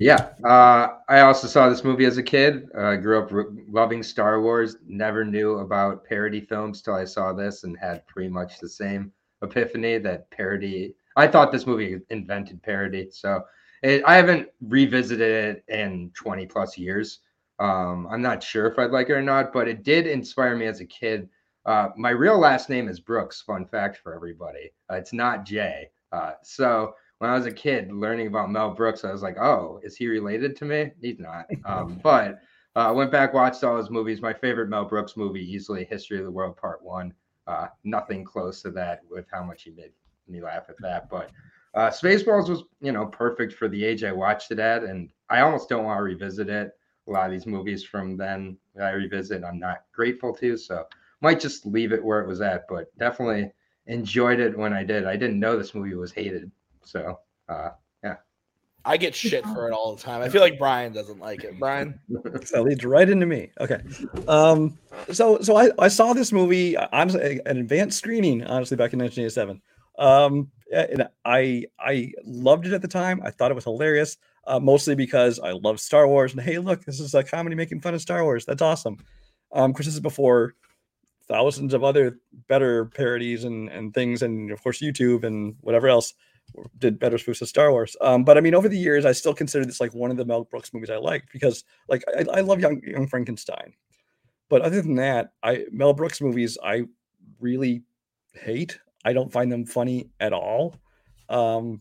Yeah, uh, I also saw this movie as a kid. Uh, grew up r- loving Star Wars. Never knew about parody films till I saw this, and had pretty much the same epiphany that parody. I thought this movie invented parody, so it, I haven't revisited it in twenty plus years. Um, I'm not sure if I'd like it or not, but it did inspire me as a kid. Uh, my real last name is Brooks. Fun fact for everybody: uh, it's not Jay. Uh, so when I was a kid learning about Mel Brooks, I was like, oh, is he related to me? He's not. Um, but I uh, went back, watched all his movies. My favorite Mel Brooks movie, easily History of the World Part One. Uh, nothing close to that with how much he made me laugh at that. But uh, Spaceballs was, you know, perfect for the age I watched it at. And I almost don't want to revisit it. A lot of these movies from then I revisit, I'm not grateful to. So might just leave it where it was at. But definitely enjoyed it when I did. I didn't know this movie was hated. So uh. I get shit for it all the time. I feel like Brian doesn't like it. Brian. that leads right into me. Okay. Um, so so I, I saw this movie honestly an advanced screening, honestly, back in 1987. Um, and I I loved it at the time. I thought it was hilarious, uh, mostly because I love Star Wars. And hey, look, this is a comedy making fun of Star Wars. That's awesome. Um, because this is before thousands of other better parodies and and things, and of course YouTube and whatever else did better spoofs of Star Wars. Um, but I mean, over the years, I still consider this like one of the Mel Brooks movies I like because like I, I love Young Young Frankenstein. But other than that, I Mel Brooks movies I really hate. I don't find them funny at all. Um,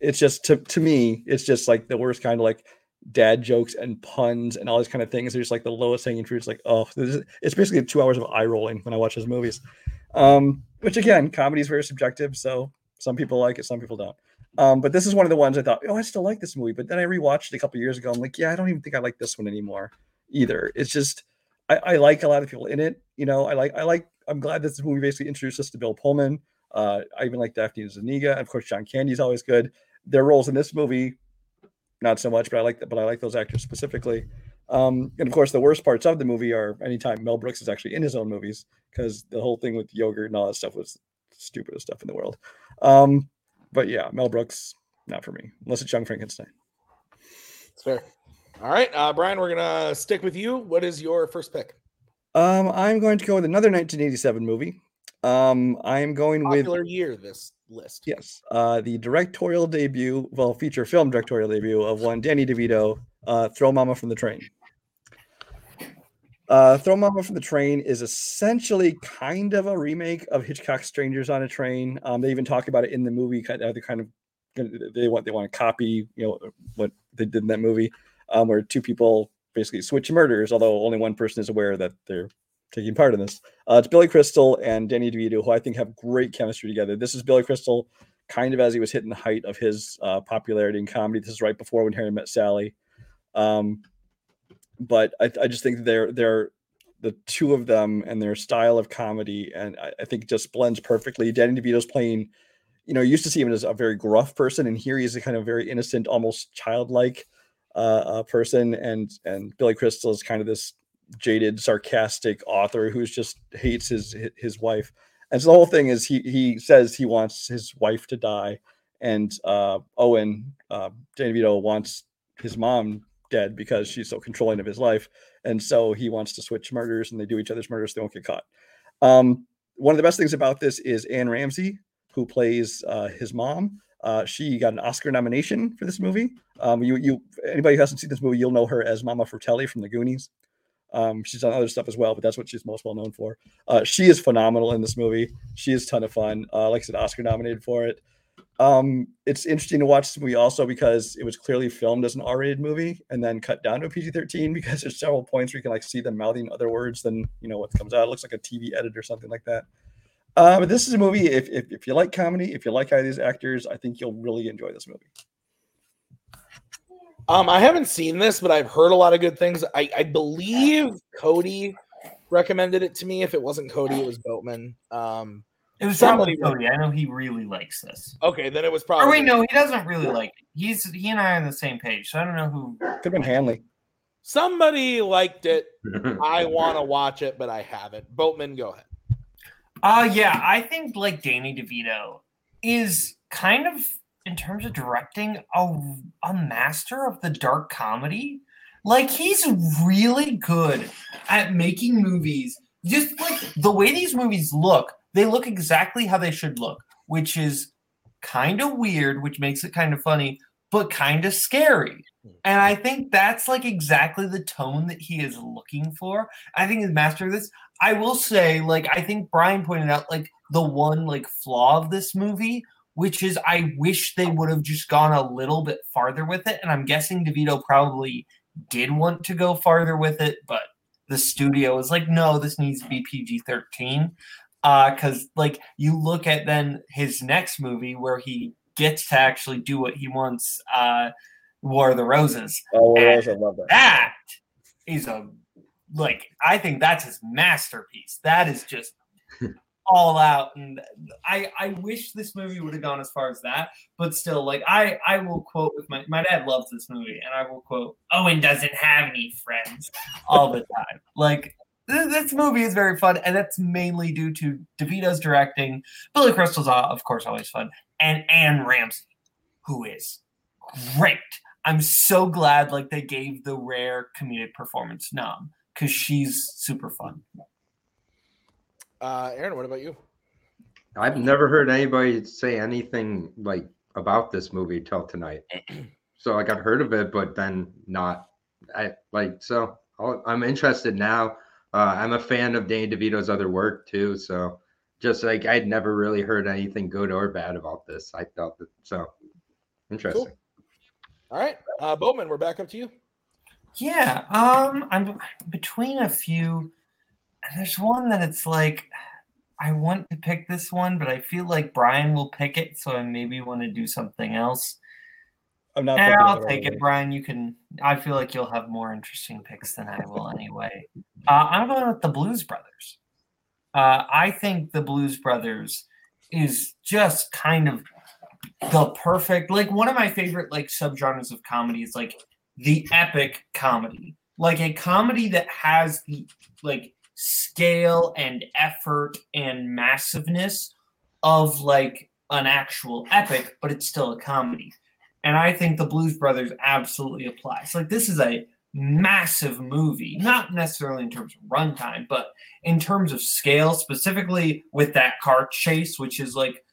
it's just to to me, it's just like the worst kind of like dad jokes and puns and all these kind of things. They're just like the lowest hanging fruit. It's like, oh, it's basically two hours of eye rolling when I watch his movies. Um, which again, comedy is very subjective. So some people like it, some people don't. Um, but this is one of the ones I thought, oh, I still like this movie. But then I rewatched it a couple years ago. I'm like, yeah, I don't even think I like this one anymore either. It's just I, I like a lot of people in it. You know, I like I like I'm glad this movie basically introduced us to Bill Pullman. Uh, I even like Daphne Zuniga. And of course, John Candy's always good. Their roles in this movie, not so much, but I like that, but I like those actors specifically. Um, and of course, the worst parts of the movie are anytime Mel Brooks is actually in his own movies, because the whole thing with yogurt and all that stuff was stupidest stuff in the world. Um, but yeah, Mel Brooks, not for me, unless it's Young Frankenstein. That's fair. All right, uh, Brian, we're gonna stick with you. What is your first pick? Um, I'm going to go with another 1987 movie. Um, I'm going with Popular with year this list. yes, uh, the directorial debut, well, feature film directorial debut of one Danny DeVito, uh, "Throw Mama from the Train." Uh, "Throw Mama from the Train" is essentially kind of a remake of Hitchcock's "Strangers on a Train." Um, they even talk about it in the movie. They kind of they want they want to copy you know what they did in that movie, um, where two people basically switch murders, although only one person is aware that they're taking part in this. Uh, it's Billy Crystal and Danny DeVito, who I think have great chemistry together. This is Billy Crystal, kind of as he was hitting the height of his uh, popularity in comedy. This is right before when Harry met Sally. Um, but I, I just think they're they're the two of them and their style of comedy, and I, I think just blends perfectly. Danny DeVito's playing, you know, you used to see him as a very gruff person, and here he's a kind of very innocent, almost childlike uh, uh, person, and and Billy Crystal is kind of this jaded, sarcastic author who's just hates his his wife. And so the whole thing is he he says he wants his wife to die, and uh, Owen uh, Danny DeVito wants his mom dead because she's so controlling of his life, and so he wants to switch murders, and they do each other's murders, so they won't get caught. Um, one of the best things about this is Anne Ramsey, who plays uh, his mom. Uh, she got an Oscar nomination for this movie. Um, you, you, anybody who hasn't seen this movie, you'll know her as Mama Fratelli from The Goonies. Um, she's done other stuff as well, but that's what she's most well known for. Uh, she is phenomenal in this movie. She is a ton of fun. Uh, like I said, Oscar nominated for it. Um, it's interesting to watch this movie also because it was clearly filmed as an R-rated movie and then cut down to a PG-13 because there's several points where you can like see them mouthing other words than you know what comes out. It looks like a TV edit or something like that. Uh, but this is a movie. If, if if you like comedy, if you like either of these actors, I think you'll really enjoy this movie. Um, I haven't seen this, but I've heard a lot of good things. I, I believe Cody recommended it to me. If it wasn't Cody, it was Boatman. Um, It was Somebody- probably Cody. I know he really likes this. okay, then it was probably. Or wait, no, he doesn't really like it. He's he and I are on the same page, so I don't know who. Could have been Hanley. Somebody liked it. I want to watch it, but I haven't. Boatman, go ahead. Uh yeah, I think like Danny DeVito is kind of in terms of directing a a master of the dark comedy. Like he's really good at making movies. Just like the way these movies look, they look exactly how they should look, which is kind of weird, which makes it kind of funny, but kind of scary. And I think that's like exactly the tone that he is looking for. I think he's master of this. I will say, like, I think Brian pointed out, like, the one like flaw of this movie, which is I wish they would have just gone a little bit farther with it. And I'm guessing DeVito probably did want to go farther with it, but the studio was like, no, this needs to be PG 13. Uh, because like you look at then his next movie where he gets to actually do what he wants, uh, War of the Roses Oh, And I love that. that is a like I think that's his masterpiece. That is just all out and I I wish this movie would have gone as far as that, but still like I I will quote with my my dad loves this movie and I will quote Owen doesn't have any friends all the time. Like this movie is very fun and that's mainly due to DeVito's directing. Billy Crystal's of course always fun and Anne Ramsey who is great. I'm so glad like they gave the rare comedic performance nom because she's super fun. Uh, Aaron, what about you? I've never heard anybody say anything like about this movie till tonight. So like I've heard of it, but then not. I like so I'll, I'm interested now. Uh, I'm a fan of Danny DeVito's other work too. So just like I'd never really heard anything good or bad about this. I felt it so interesting. All right, uh, Boatman, we're back up to you. Yeah, um, I'm between a few. There's one that it's like I want to pick this one, but I feel like Brian will pick it, so I maybe want to do something else. I'm not. And picking I'll take it, Brian. You can. I feel like you'll have more interesting picks than I will anyway. Uh, I'm going with the Blues Brothers. Uh, I think the Blues Brothers is just kind of the perfect, like one of my favorite like subgenres of comedy is like the epic comedy, like a comedy that has the like scale and effort and massiveness of like an actual epic, but it's still a comedy and I think the Blues Brothers absolutely applies. Like this is a massive movie, not necessarily in terms of runtime, but in terms of scale, specifically with that car chase, which is like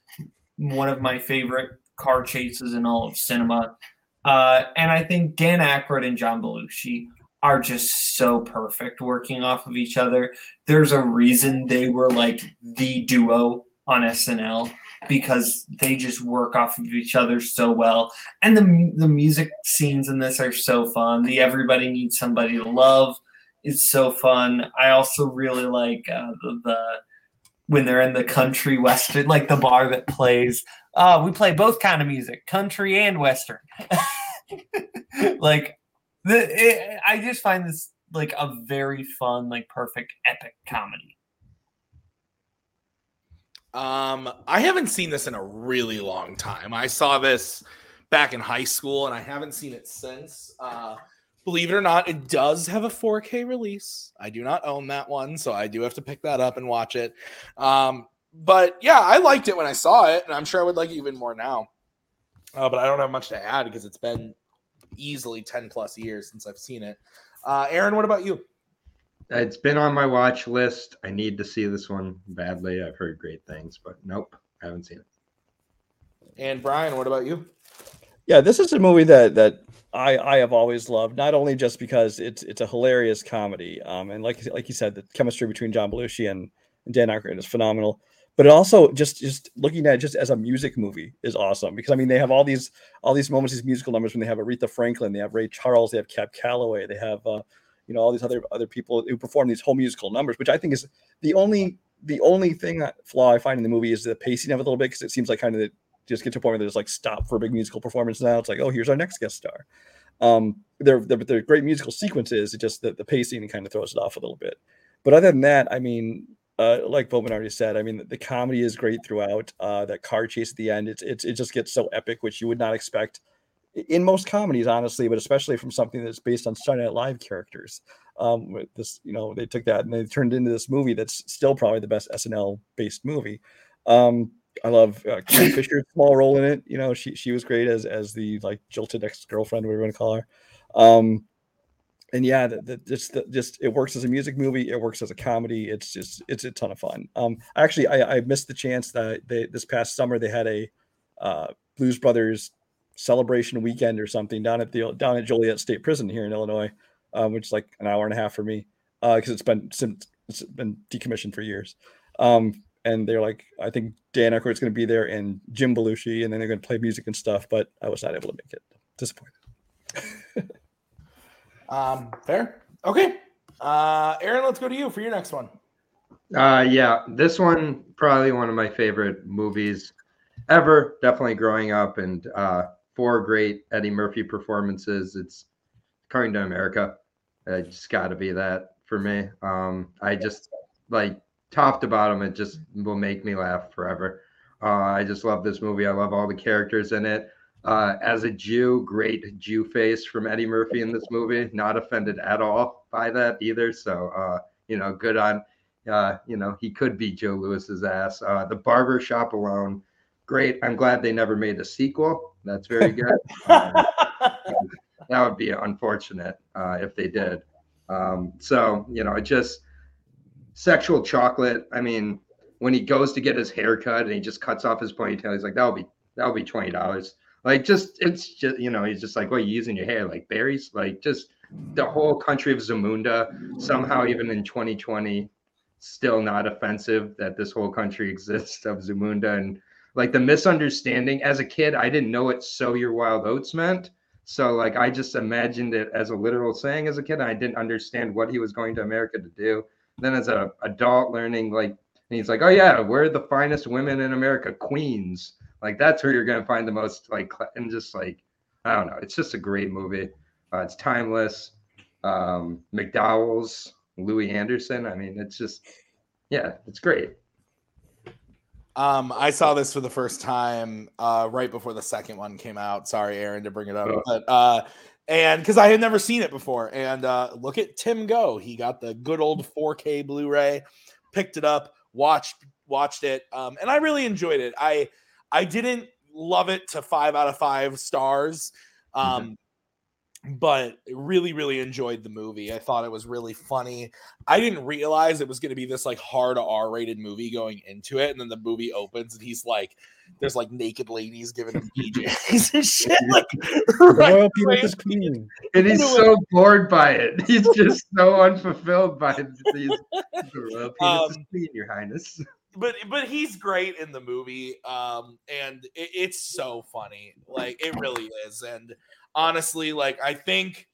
one of my favorite car chases in all of cinema. Uh, and I think Dan Aykroyd and John Belushi are just so perfect working off of each other. There's a reason they were like the duo on SNL because they just work off of each other so well. And the the music scenes in this are so fun. The everybody needs somebody to love is so fun. I also really like uh, the, the when they're in the country western, like the bar that plays. Uh, we play both kind of music, country and western. like the, it, I just find this like a very fun, like perfect epic comedy. Um, I haven't seen this in a really long time. I saw this back in high school, and I haven't seen it since. Uh, believe it or not, it does have a 4K release. I do not own that one, so I do have to pick that up and watch it. Um, but yeah, I liked it when I saw it, and I'm sure I would like it even more now. Uh, but I don't have much to add because it's been easily 10 plus years since I've seen it. Uh, Aaron, what about you? It's been on my watch list. I need to see this one badly. I've heard great things, but nope, I haven't seen it. And Brian, what about you? Yeah, this is a movie that that I I have always loved. Not only just because it's it's a hilarious comedy, um, and like like you said, the chemistry between John Belushi and, and Dan Aykroyd is phenomenal. But it also just just looking at it just as a music movie is awesome because I mean they have all these all these moments, these musical numbers when they have Aretha Franklin, they have Ray Charles, they have Cab Calloway, they have uh, you know all these other other people who perform these whole musical numbers, which I think is the only the only thing that flaw I find in the movie is the pacing of it a little bit because it seems like kind of just get to a point where there's like stop for a big musical performance now. It's like oh here's our next guest star. Um, they're, they're they're great musical sequences. It just the, the pacing kind of throws it off a little bit. But other than that, I mean, uh, like Bowman already said, I mean, the, the comedy is great throughout. Uh, that car chase at the end, it's, it's it just gets so epic, which you would not expect in most comedies, honestly, but especially from something that's based on Saturday Night Live characters. Um, with this, you know, they took that and they turned it into this movie that's still probably the best SNL based movie. Um, I love uh, Carrie Fisher's small role in it. You know, she she was great as as the like jilted ex girlfriend, whatever you want to call her. Um, and yeah, the, the, just the, just it works as a music movie. It works as a comedy. It's just it's a ton of fun. Um, actually, I, I missed the chance that they this past summer they had a uh, Blues Brothers celebration weekend or something down at the down at Joliet State Prison here in Illinois, um, which is like an hour and a half for me because uh, it's been it's been decommissioned for years. Um, and they're like, I think Dan Aykroyd's going to be there and Jim Belushi, and then they're going to play music and stuff. But I was not able to make it. Disappointed. um, fair. Okay. Uh, Aaron, let's go to you for your next one. Uh, yeah, this one probably one of my favorite movies ever. Definitely growing up, and uh, four great Eddie Murphy performances. It's coming to America. It's got to be that for me. Um, I just like top to bottom. It just will make me laugh forever. Uh, I just love this movie. I love all the characters in it. Uh, as a Jew, great Jew face from Eddie Murphy in this movie. Not offended at all by that either. So, uh, you know, good on, uh, you know, he could be Joe Louis's ass. Uh, the barber shop alone, great. I'm glad they never made a sequel. That's very good. Uh, that would be unfortunate uh, if they did. Um, so, you know, it just sexual chocolate. I mean, when he goes to get his hair cut and he just cuts off his ponytail, he's like, that'll be, that'll be $20 like just it's just you know he's just like what you using your hair like berries like just the whole country of zamunda somehow even in 2020 still not offensive that this whole country exists of zamunda and like the misunderstanding as a kid i didn't know what sow your wild oats meant so like i just imagined it as a literal saying as a kid i didn't understand what he was going to america to do then as a adult learning like and he's like oh yeah we're the finest women in america queens like that's where you're gonna find the most like and just like I don't know. It's just a great movie. Uh, it's timeless. Um, McDowell's, Louie Anderson. I mean, it's just yeah, it's great. Um, I saw this for the first time uh, right before the second one came out. Sorry, Aaron, to bring it up, oh. but uh, and because I had never seen it before, and uh, look at Tim go. He got the good old 4K Blu-ray, picked it up, watched watched it, um, and I really enjoyed it. I I didn't love it to five out of five stars. Um, but really, really enjoyed the movie. I thought it was really funny. I didn't realize it was going to be this like hard R rated movie going into it. And then the movie opens and he's like, there's like naked ladies giving him PJs and shit. Like, right Royal away. penis is clean. And he's so bored by it. He's just so unfulfilled by these. The royal penis Um, clean, Your Highness. but but he's great in the movie um and it, it's so funny like it really is and honestly like i think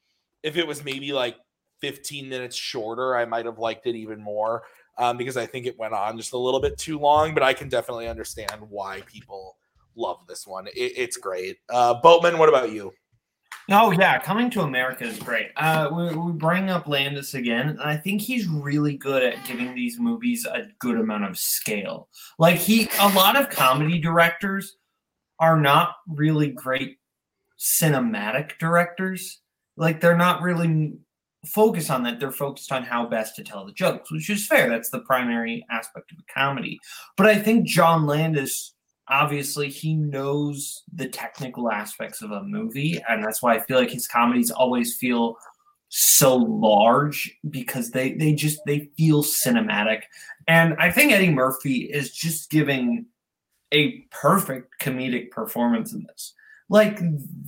if it was maybe like 15 minutes shorter i might have liked it even more um because i think it went on just a little bit too long but i can definitely understand why people love this one it, it's great uh boatman what about you Oh yeah, coming to America is great. Uh, we, we bring up Landis again, and I think he's really good at giving these movies a good amount of scale. Like he, a lot of comedy directors are not really great cinematic directors. Like they're not really focused on that. They're focused on how best to tell the jokes, which is fair. That's the primary aspect of a comedy. But I think John Landis obviously he knows the technical aspects of a movie and that's why i feel like his comedies always feel so large because they they just they feel cinematic and i think eddie murphy is just giving a perfect comedic performance in this like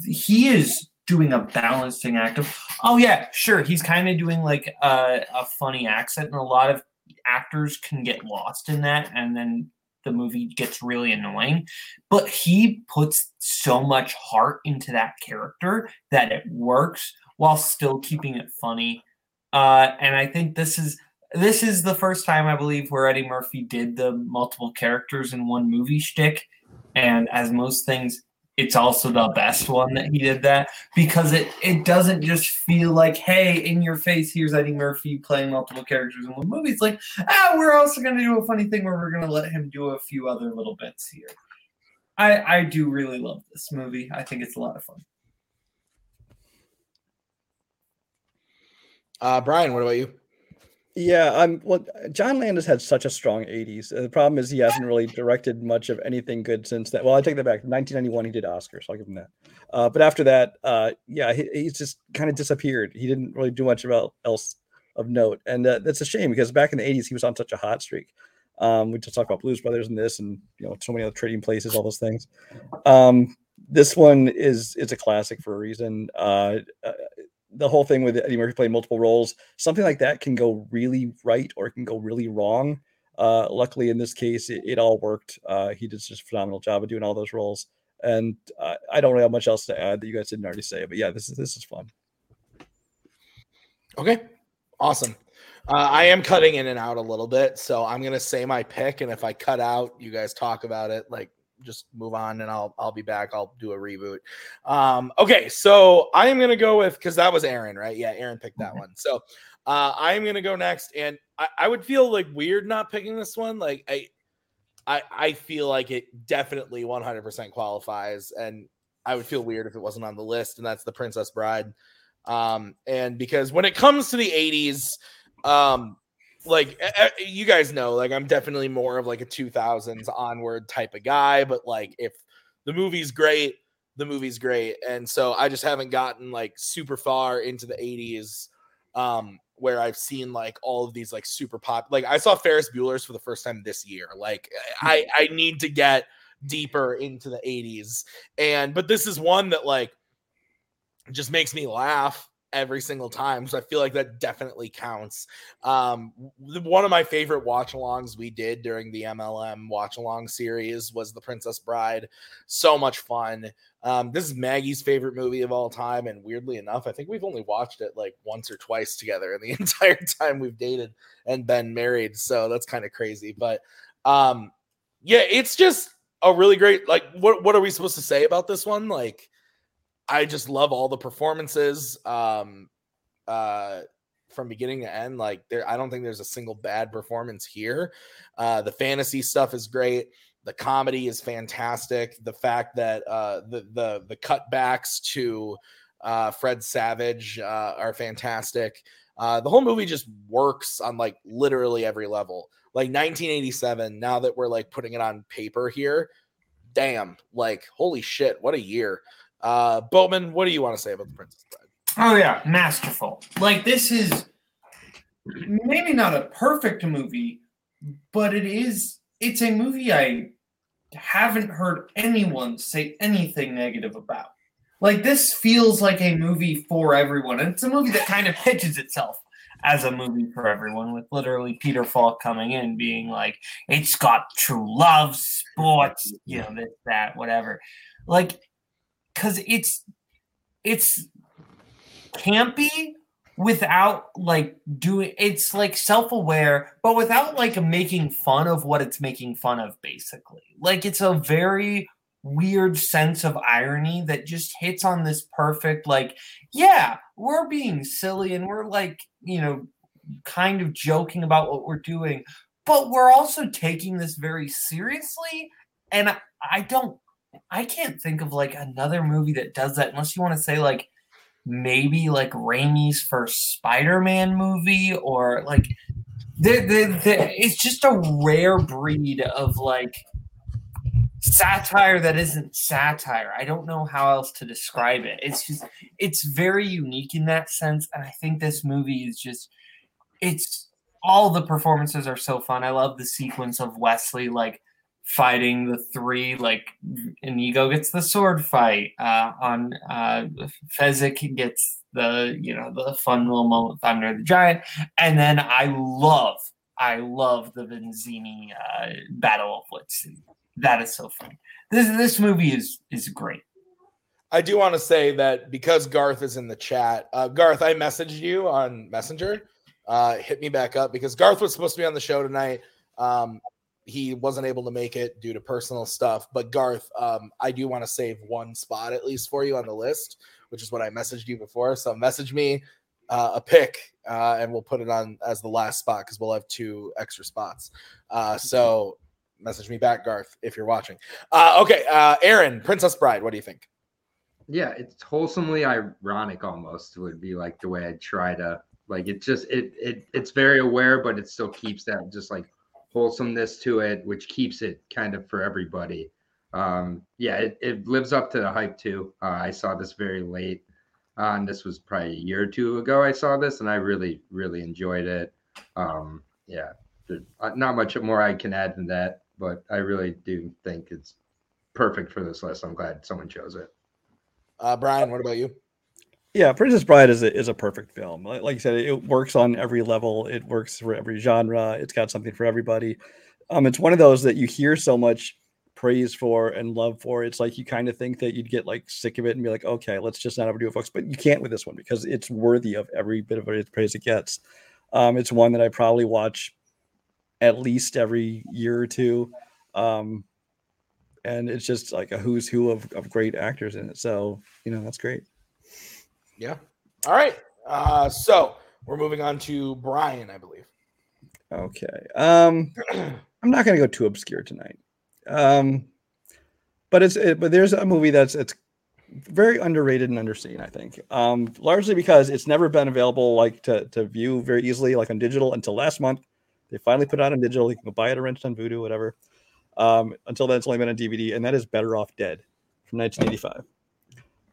he is doing a balancing act of oh yeah sure he's kind of doing like a, a funny accent and a lot of actors can get lost in that and then the movie gets really annoying but he puts so much heart into that character that it works while still keeping it funny. Uh, and i think this is this is the first time i believe where eddie murphy did the multiple characters in one movie shtick and as most things it's also the best one that he did that because it it doesn't just feel like hey in your face here's Eddie Murphy playing multiple characters in one movie. It's like ah we're also going to do a funny thing where we're going to let him do a few other little bits here. I I do really love this movie. I think it's a lot of fun. uh brian what about you Yeah, I'm. Well, John Landis had such a strong '80s. Uh, The problem is he hasn't really directed much of anything good since that. Well, I take that back. 1991, he did Oscars. So I'll give him that. Uh, but after that, uh, yeah, he, he's just kind of disappeared. He didn't really do much about else of note, and uh, that's a shame because back in the '80s, he was on such a hot streak. Um, we just talked about Blues Brothers and this, and you know, so many other trading places, all those things. Um, this one is is a classic for a reason. Uh, uh, the whole thing with Eddie Murphy playing multiple roles, something like that can go really right or it can go really wrong. Uh, luckily, in this case, it, it all worked. Uh, he did just a phenomenal job of doing all those roles, and uh, I don't really have much else to add that you guys didn't already say. But yeah, this is this is fun. Okay, awesome. Uh, I am cutting in and out a little bit, so I'm gonna say my pick, and if I cut out, you guys talk about it. Like, just move on, and I'll I'll be back. I'll do a reboot. Um, okay, so I am gonna go with because that was Aaron, right? Yeah, Aaron picked that one. So uh, I am gonna go next, and I, I would feel like weird not picking this one. Like I, I I feel like it definitely 100% qualifies, and I would feel weird if it wasn't on the list, and that's the Princess Bride. Um, and because when it comes to the 80s, um, like you guys know, like I'm definitely more of like a 2000s onward type of guy, but like if the movie's great, the movie's great. And so I just haven't gotten like super far into the 80s um where I've seen like all of these like super pop like I saw Ferris Bueller's for the first time this year. Like I I need to get deeper into the 80s. And but this is one that like just makes me laugh every single time. So I feel like that definitely counts. Um, one of my favorite watch alongs we did during the MLM watch along series was The Princess Bride. So much fun. Um, this is Maggie's favorite movie of all time. And weirdly enough, I think we've only watched it like once or twice together in the entire time we've dated and been married. So that's kind of crazy. But um, yeah, it's just a really great, like, what, what are we supposed to say about this one? Like, I just love all the performances um uh from beginning to end like there I don't think there's a single bad performance here. Uh the fantasy stuff is great. The comedy is fantastic. The fact that uh the the the cutbacks to uh Fred Savage uh are fantastic. Uh the whole movie just works on like literally every level. Like 1987 now that we're like putting it on paper here damn, like holy shit, what a year. Uh, Bowman, what do you want to say about the Princess Bride? Oh yeah, masterful. Like this is maybe not a perfect movie, but it is it's a movie I haven't heard anyone say anything negative about. Like this feels like a movie for everyone. And it's a movie that kind of pitches itself as a movie for everyone, with literally Peter Falk coming in being like, it's got true love, sports, you know, this, that, whatever. Like, cause it's it's campy without like doing it's like self-aware but without like making fun of what it's making fun of basically. Like it's a very weird sense of irony that just hits on this perfect like yeah we're being silly and we're like you know kind of joking about what we're doing but we're also taking this very seriously and I don't i can't think of like another movie that does that unless you want to say like maybe like Raimi's first Spider-Man movie or like the, the, the, it's just a rare breed of like satire that isn't satire. I don't know how else to describe it. It's just it's very unique in that sense and I think this movie is just it's all the performances are so fun. I love the sequence of Wesley like fighting the three like Inigo gets the sword fight uh on uh Fezzik gets the you know the fun little moment Andre the Giant and then I love I love the Vizzini uh battle of wits that is so fun this this movie is is great I do want to say that because Garth is in the chat, uh, Garth, I messaged you on Messenger. Uh, hit me back up because Garth was supposed to be on the show tonight. Um, he wasn't able to make it due to personal stuff. But Garth, um, I do want to save one spot at least for you on the list, which is what I messaged you before. So message me uh, a pick, uh, and we'll put it on as the last spot because we'll have two extra spots. Uh, so message me back, Garth, if you're watching. Uh, okay, uh, Aaron, Princess Bride, what do you think? Yeah, it's wholesomely ironic almost would be like the way I try to like it just it it it's very aware, but it still keeps that just like wholesomeness to it, which keeps it kind of for everybody. Um, yeah, it, it lives up to the hype too. Uh, I saw this very late on. This was probably a year or two ago. I saw this and I really, really enjoyed it. Um, yeah, uh, not much more I can add than that, but I really do think it's perfect for this list. I'm glad someone chose it. Uh, Brian, what about you? Yeah, Princess Bride is a, is a perfect film. Like, like you said, it works on every level. It works for every genre. It's got something for everybody. Um, it's one of those that you hear so much praise for and love for. It's like you kind of think that you'd get like sick of it and be like, okay, let's just not overdo it, folks. But you can't with this one because it's worthy of every bit of praise it gets. Um, it's one that I probably watch at least every year or two. Um, and it's just like a who's who of, of great actors in it. So, you know, that's great. Yeah. All right. Uh, so we're moving on to Brian, I believe. Okay. Um, I'm not going to go too obscure tonight. Um, but it's it, but there's a movie that's it's very underrated and underseen. I think, um, largely because it's never been available like to to view very easily like on digital until last month. They finally put it out on digital. You can buy it or rent it on Vudu, whatever. Um, until then, it's only been on DVD, and that is Better Off Dead from 1985.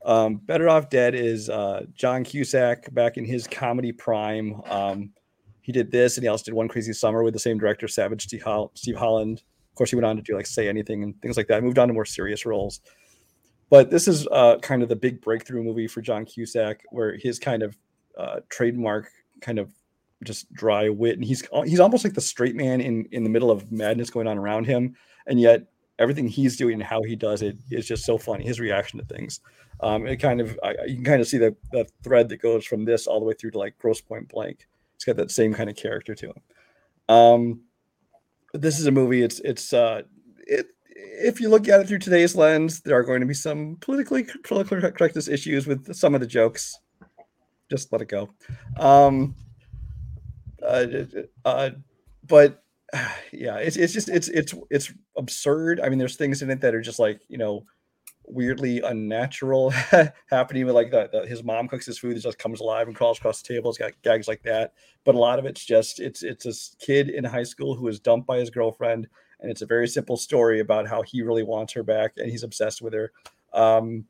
Um, Better Off Dead is uh, John Cusack back in his comedy prime. Um, he did this, and he also did One Crazy Summer with the same director, Savage Steve, Holland. Of course, he went on to do like Say Anything and things like that. Moved on to more serious roles. But this is uh, kind of the big breakthrough movie for John Cusack, where his kind of uh, trademark kind of just dry wit, and he's he's almost like the straight man in in the middle of madness going on around him, and yet everything he's doing and how he does it is just so funny. His reaction to things, um, it kind of I, you can kind of see the the thread that goes from this all the way through to like Grosse Pointe Blank. It's got that same kind of character to him. Um, this is a movie. It's it's uh, it if you look at it through today's lens, there are going to be some politically political correctness issues with some of the jokes. Just let it go. Um, uh, uh, but yeah, it's it's just it's it's it's absurd. I mean, there's things in it that are just like you know weirdly unnatural happening with like the, the, his mom cooks his food it just comes alive and crawls across the table it's got gags like that but a lot of it's just it's it's this kid in high school who is dumped by his girlfriend and it's a very simple story about how he really wants her back and he's obsessed with her. Um,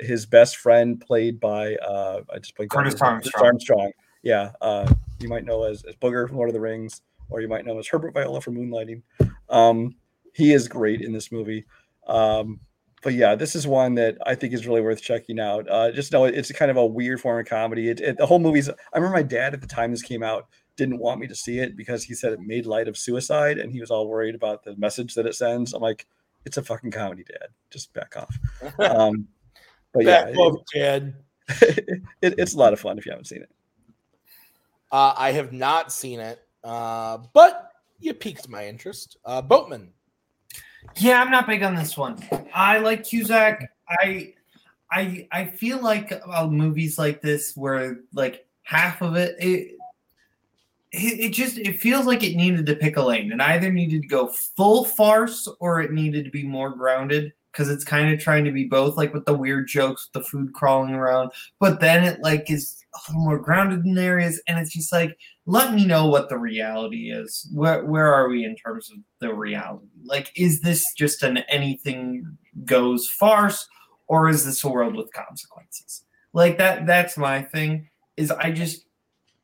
his best friend, played by uh, I just played Curtis Armstrong. Armstrong. Yeah, uh, you might know as, as Booger from Lord of the Rings, or you might know as Herbert Viola from Moonlighting. Um, he is great in this movie. Um, but yeah, this is one that I think is really worth checking out. Uh, just know it's kind of a weird form of comedy. It, it, the whole movie's. I remember my dad at the time this came out didn't want me to see it because he said it made light of suicide, and he was all worried about the message that it sends. I'm like, it's a fucking comedy, Dad. Just back off. Um, but yeah, Back off, Dad. it, it, it's a lot of fun if you haven't seen it. Uh, I have not seen it, uh, but you piqued my interest. Uh, Boatman. Yeah, I'm not big on this one. I like Cusack. I I I feel like about movies like this where like half of it it it, just it feels like it needed to pick a lane. It either needed to go full farce or it needed to be more grounded because it's kind of trying to be both, like with the weird jokes, the food crawling around, but then it like is a little more grounded in areas, and it's just like let me know what the reality is. Where where are we in terms of the reality? Like, is this just an anything goes farce, or is this a world with consequences? Like that. That's my thing. Is I just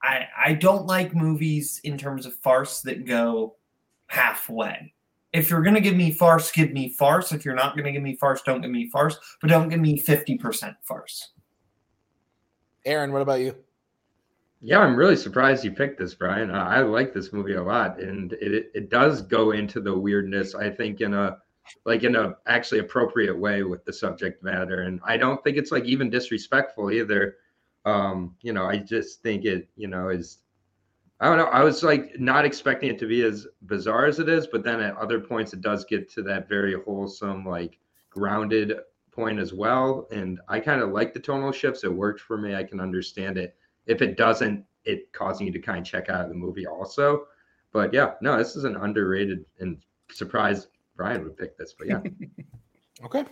I I don't like movies in terms of farce that go halfway. If you're gonna give me farce, give me farce. If you're not gonna give me farce, don't give me farce. But don't give me fifty percent farce. Aaron, what about you? Yeah, I'm really surprised you picked this, Brian. I like this movie a lot, and it it does go into the weirdness. I think in a like in a actually appropriate way with the subject matter, and I don't think it's like even disrespectful either. Um, you know, I just think it, you know, is I don't know. I was like not expecting it to be as bizarre as it is, but then at other points it does get to that very wholesome, like grounded point as well. And I kind of like the tonal shifts. It worked for me. I can understand it. If it doesn't, it causing you to kind of check out of the movie also. But yeah, no, this is an underrated and surprised Brian would pick this. But yeah, Okay.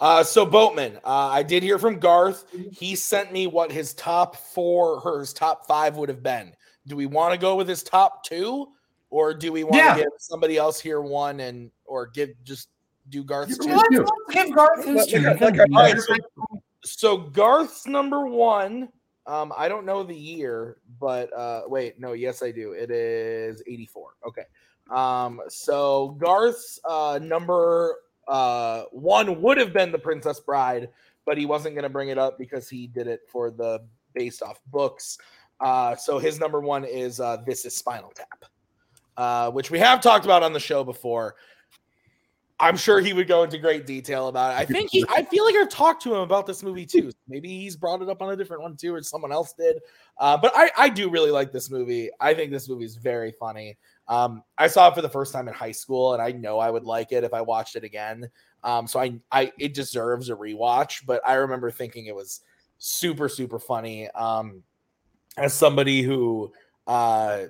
Uh, so Boatman, uh, I did hear from Garth. He sent me what his top four or his top five would have been. Do we want to go with his top two, or do we want Yeah. to give somebody else here one and or give just do Garth's two? Let's, let's give Garth his two. let- let Garth- so, so Garth's number one. Um, I don't know the year, but uh, wait, no, yes, I do. It is 84. Okay. Um, so Garth's uh, number uh, one would have been The Princess Bride, but he wasn't going to bring it up because he did it for the based off books. Uh, so his number one is uh, This is Spinal Tap, uh, which we have talked about on the show before. I'm sure he would go into great detail about it. I think he, I feel like I've talked to him about this movie too. Maybe he's brought it up on a different one too, or someone else did. Uh, but I, I do really like this movie. I think this movie is very funny. Um, I saw it for the first time in high school, and I know I would like it if I watched it again. Um, so I, I, it deserves a rewatch. But I remember thinking it was super, super funny. Um, as somebody who uh,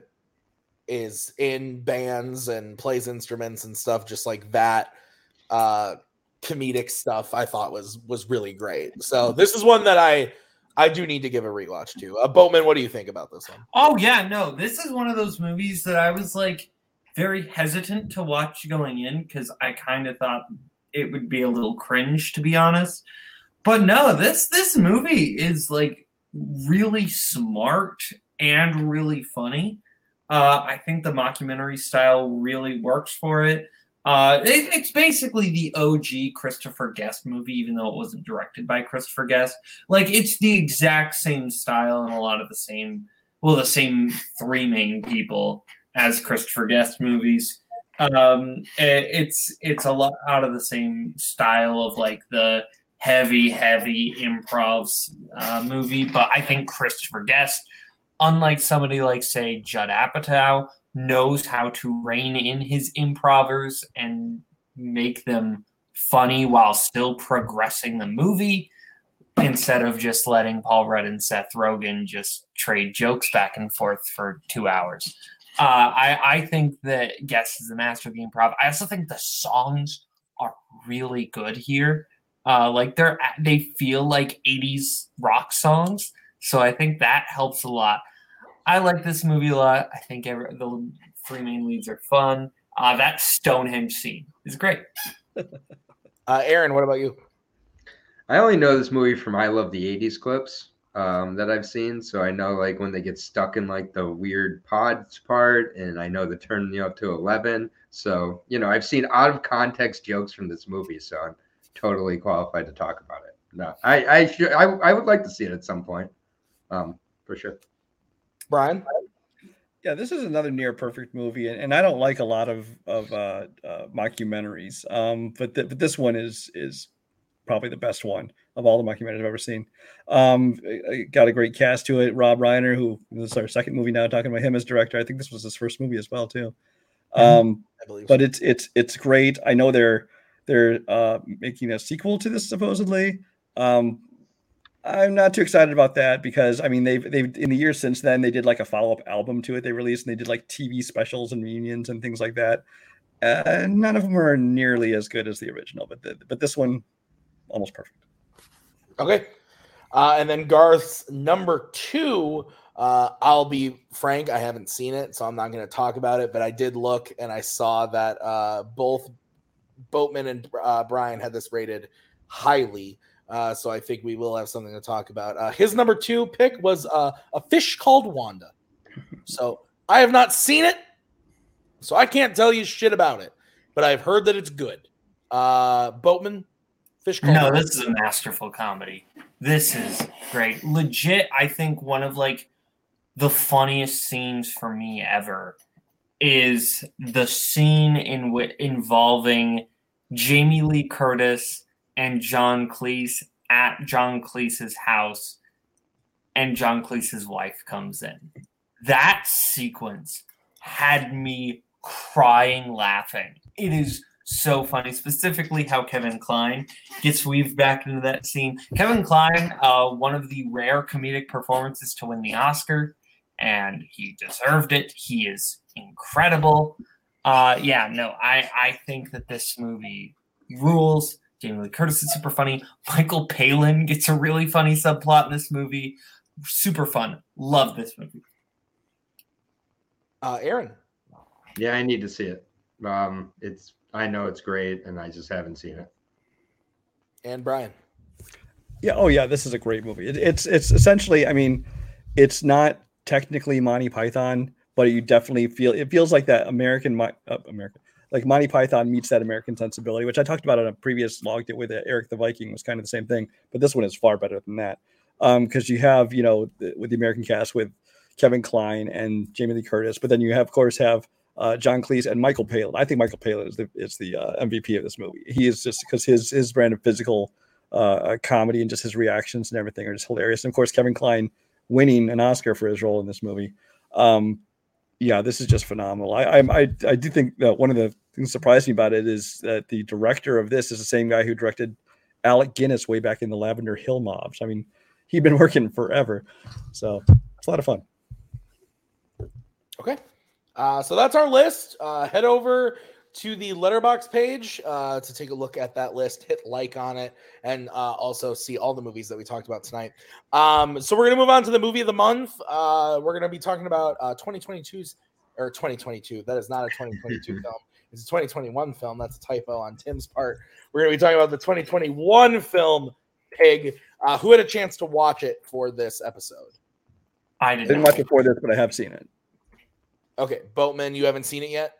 is in bands and plays instruments and stuff, just like that uh, comedic stuff, I thought was was really great. So this is one that I I do need to give a rewatch to. Uh, Boatman, what do you think about this one? Oh yeah, no, this is one of those movies that I was like very hesitant to watch going in because I kind of thought it would be a little cringe to be honest. But no, this this movie is like really smart and really funny. Uh, I think the mockumentary style really works for it. Uh, it, it's basically the OG Christopher Guest movie, even though it wasn't directed by Christopher Guest. Like it's the exact same style and a lot of the same well, the same three main people as Christopher Guest movies. Um, it- it's it's a lot out of the same style of like the heavy, heavy improvs uh, movie, but I think Christopher Guest, unlike somebody like say Judd Apatow, knows how to rein in his improvers and make them funny while still progressing the movie instead of just letting Paul Rudd and Seth Rogen just trade jokes back and forth for two hours. Uh, I, I think that Guest is the master of the improv. I also think the songs are really good here. Uh, like they're they feel like 80s rock songs. So I think that helps a lot. I like this movie a lot. I think every, the three main leads are fun. Uh, that Stonehenge scene is great. Uh, Aaron, what about you? I only know this movie from I Love the 80s clips um, that I've seen. So I know like when they get stuck in like the weird pods part, and I know the turn you up to 11. So, you know, I've seen out of context jokes from this movie. So I'm totally qualified to talk about it. No, I, I, should, I, I would like to see it at some point um, for sure. Brian? Yeah, this is another near perfect movie, and, and I don't like a lot of of uh, uh, mockumentaries, um, but th- but this one is is probably the best one of all the mockumentaries I've ever seen. Um, got a great cast to it. Rob Reiner, who this is our second movie now, talking about him as director. I think this was his first movie as well too. Um, I believe. but it's it's it's great. I know they're they're uh, making a sequel to this supposedly. Um, I'm not too excited about that because I mean they've they've in the years since then they did like a follow up album to it they released and they did like TV specials and reunions and things like that. Uh, none of them are nearly as good as the original, but the, but this one almost perfect. Okay. Uh, and then Garth's number two. Uh, I'll be frank, I haven't seen it, so I'm not going to talk about it. But I did look and I saw that uh, both Boatman and uh, Brian had this rated highly. Uh, so I think we will have something to talk about. Uh, his number two pick was uh, a fish called Wanda. So I have not seen it, so I can't tell you shit about it. But I've heard that it's good. Uh, Boatman, fish called. No, Wanda. this is a masterful comedy. This is great. Legit, I think one of like the funniest scenes for me ever is the scene in which involving Jamie Lee Curtis and John Cleese at John Cleese's house, and John Cleese's wife comes in. That sequence had me crying laughing. It is so funny, specifically how Kevin Kline gets weaved back into that scene. Kevin Kline, uh, one of the rare comedic performances to win the Oscar, and he deserved it. He is incredible. Uh, yeah, no, I, I think that this movie rules. Jamie Lee Curtis is super funny. Michael Palin gets a really funny subplot in this movie. Super fun. Love this movie. Uh, Aaron. Yeah, I need to see it. Um, it's I know it's great, and I just haven't seen it. And Brian. Yeah. Oh, yeah. This is a great movie. It, it's it's essentially. I mean, it's not technically Monty Python, but you definitely feel it feels like that American uh, American like Monty Python meets that American sensibility, which I talked about on a previous log with uh, Erik the Viking was kind of the same thing, but this one is far better than that because you have you know the, with the American cast with Kevin Kline and Jamie Lee Curtis, but then you have of course have uh, John Cleese and Michael Palin. I think Michael Palin is the is the uh, MVP of this movie. He is just because his his brand of physical uh, comedy and just his reactions and everything are just hilarious. And of course, Kevin Kline winning an Oscar for his role in this movie. Um, yeah, this is just phenomenal. I, I I do think that one of the things that surprised me about it is that the director of this is the same guy who directed Alec Guinness way back in the Lavender Hill mobs. I mean, he'd been working forever, so it's a lot of fun. Okay. Uh, so that's our list. Uh, head over to the Letterboxd page uh, to take a look at that list, hit like on it, and uh, also see all the movies that we talked about tonight. Um, so we're going to move on to the movie of the month. Uh, we're going to be talking about uh, 2022's or 2022. That is not a 2022 film. It's a 2021 film. That's a typo on Tim's part. We're going to be talking about the 2021 film Pig. Uh, who had a chance to watch it for this episode? I I didn't, didn't watch it before this, but I have seen it. Okay, Boatman, you haven't seen it yet.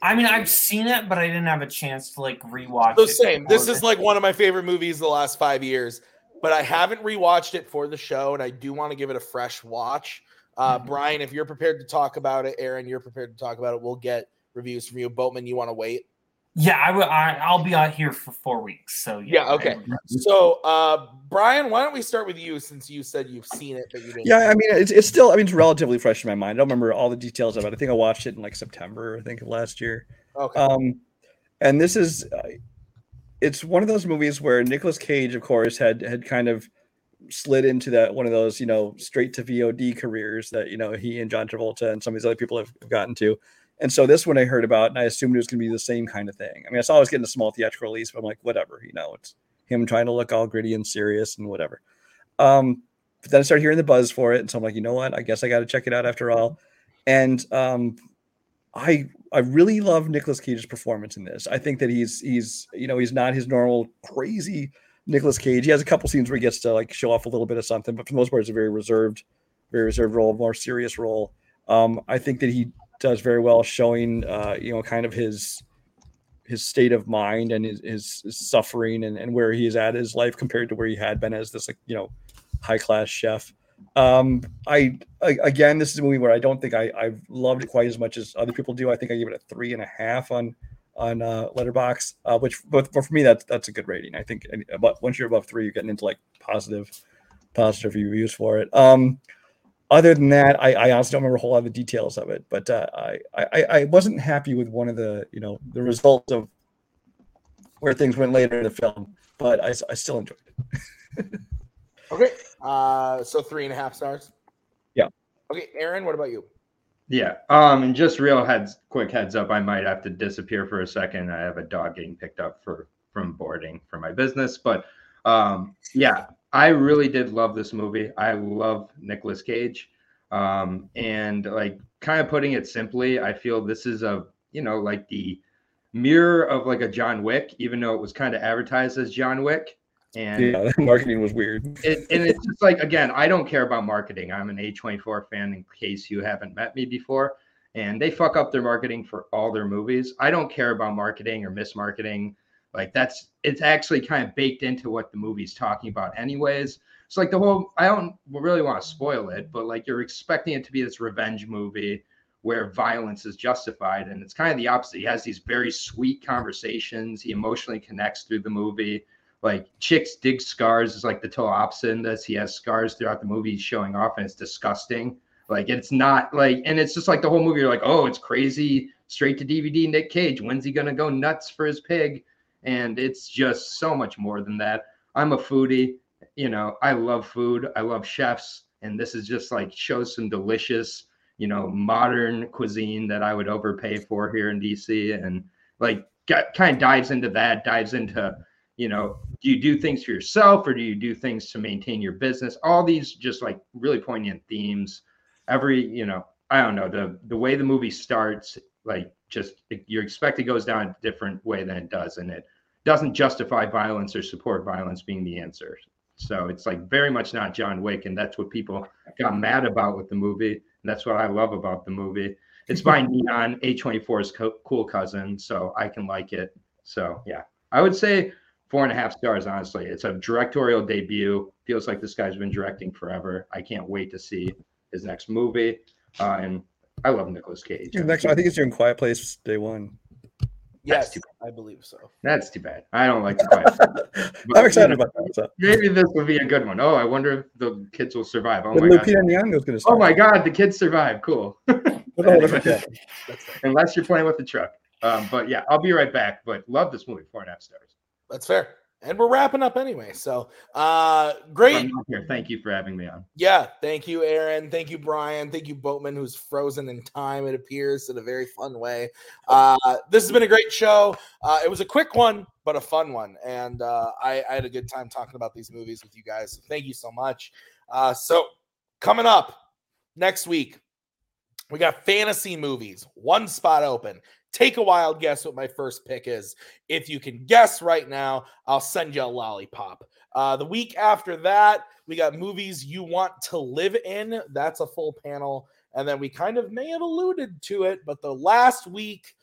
I mean, I've seen it, but I didn't have a chance to like rewatch The same. This is like one of my favorite movies the last five years, but I haven't rewatched it for the show, and I do want to give it a fresh watch. Uh, Brian, if you're prepared to talk about it, Aaron, you're prepared to talk about it. We'll get reviews from you. Boatman, you want to wait? Yeah, I will. I, I'll be out here for four weeks. So Yeah. Okay. So, uh, Brian, why don't we start with you since you said you've seen it, but you didn't. Yeah, I mean, it's, it's still, I mean, it's relatively fresh in my mind. I don't remember all the details of it. I think I watched it in like September, I think, of last year. Okay. Um, and this is, uh, it's one of those movies where Nicolas Cage, of course, had had kind of slid into that one of those, you know, straight to VOD careers that you know he and John Travolta and some of these other people have, have gotten to. And so this one I heard about, and I assumed it was going to be the same kind of thing. I mean, I saw it was getting a small theatrical release, but I'm like, whatever, you know, it's him trying to look all gritty and serious and whatever. Um, but then I started hearing the buzz for it, and so I'm like, you know what? I guess I got to check it out after all. And um, I I really love Nicolas Cage's performance in this. I think that he's he's you know he's not his normal crazy Nicolas Cage. He has a couple scenes where he gets to like show off a little bit of something, but for the most part, it's a very reserved, very reserved role, more serious role. Um, I think that he does very well showing uh, you know kind of his his state of mind and his, his, suffering and, and where he is at his life compared to where he had been as this like you know high class chef. Um, I, I again, this is a movie where I don't think I I've loved it quite as much as other people do. I think I gave it a three and a half on on uh, Letterboxd, uh, which but for me that's that's a good rating. I think but once you're above three, you're getting into like positive positive reviews for it. Um, other than that, I, I honestly don't remember a whole lot of the details of it, but uh, I, I I wasn't happy with one of the you know the results of where things went later in the film, but I, I still enjoyed it. Okay. Uh, so three and a half stars. Yeah. Okay, Aaron, what about you? Yeah. Um, and just real heads, quick heads up. I might have to disappear for a second. I have a dog getting picked up for from boarding for my business, but um, yeah, I really did love this movie. I love Nicolas Cage, um, and like kind of putting it simply, I feel this is a you know like the mirror of like a John Wick, even though it was kind of advertised as John Wick. And yeah, marketing was weird. it, and it's just like again, I don't care about marketing. I'm an A24 fan in case you haven't met me before. And they fuck up their marketing for all their movies. I don't care about marketing or mismarketing. Like that's it's actually kind of baked into what the movie's talking about, anyways. It's like the whole I don't really want to spoil it, but like you're expecting it to be this revenge movie where violence is justified. And it's kind of the opposite. He has these very sweet conversations. He emotionally connects through the movie like chicks dig scars is like the total opposite in this. He has scars throughout the movie showing off, and it's disgusting. Like it's not like, and it's just like the whole movie. You're like, oh, it's crazy, straight to DVD. Nick Cage, when's he gonna go nuts for his pig? And it's just so much more than that. I'm a foodie, you know. I love food. I love chefs, and this is just like shows some delicious, you know, modern cuisine that I would overpay for here in DC, and like got, kind of dives into that, dives into you know do you do things for yourself or do you do things to maintain your business all these just like really poignant themes every you know i don't know the the way the movie starts like just you expect it goes down a different way than it does and it doesn't justify violence or support violence being the answer so it's like very much not john wick and that's what people got mad about with the movie and that's what i love about the movie it's by neon a24's co- cool cousin so i can like it so yeah i would say four and a half stars. Honestly, it's a directorial debut. Feels like this guy's been directing forever. I can't wait to see his next movie. Uh, and I love Nicolas Cage. next, I think it's doing Quiet Place Day One. Yes, I believe so. That's too bad. I don't like the Quiet. I'm excited about that. So. Maybe this will be a good one. Oh, I wonder if the kids will survive. Oh But my Lupita god. Going to Oh my god, the kids survive. Cool. With a whole different cat. Unless you're playing with the truck. Um, but yeah, I'll be right back. But love this movie. Four and a half stars. That's fair. And we're wrapping up anyway. So uh great. Here. Thank you for having me on. Yeah, thank you, Aaron. Thank you, Brian. Thank you, Boatman, who's frozen in time, it appears, in a very fun way. Uh, this has been a great show. Uh, it was a quick one, but a fun one. And uh, I, I had a good time talking about these movies with you guys. So thank you so much. Uh, so, coming up next week, we got fantasy movies, one spot open. Take a wild guess what my first pick is. If you can guess right now, I'll send you a lollipop. Uh, the week after that, we got movies you want to live in. That's a full panel. And then we kind of may have alluded to it, but the last week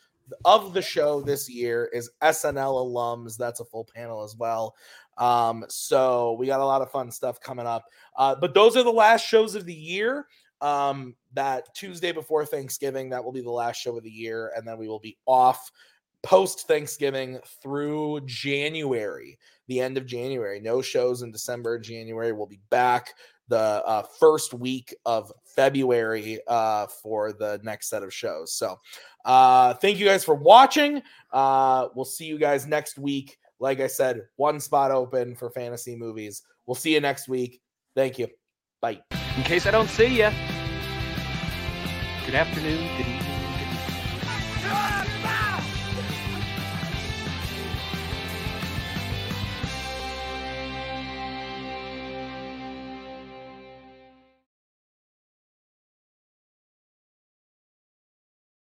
of the show this year is SNL alums. That's a full panel as well. Um, so we got a lot of fun stuff coming up. Uh, but those are the last shows of the year um that tuesday before thanksgiving that will be the last show of the year and then we will be off post thanksgiving through january the end of january. No shows in december january. We'll be back the uh, first week of february uh, for the next set of shows. So uh, thank you guys for watching. Uh, we'll see you guys next week. Like i said one spot open for fantasy movies. We'll see you next week. Thank you bye In case I don't see you. Good afternoon, good evening,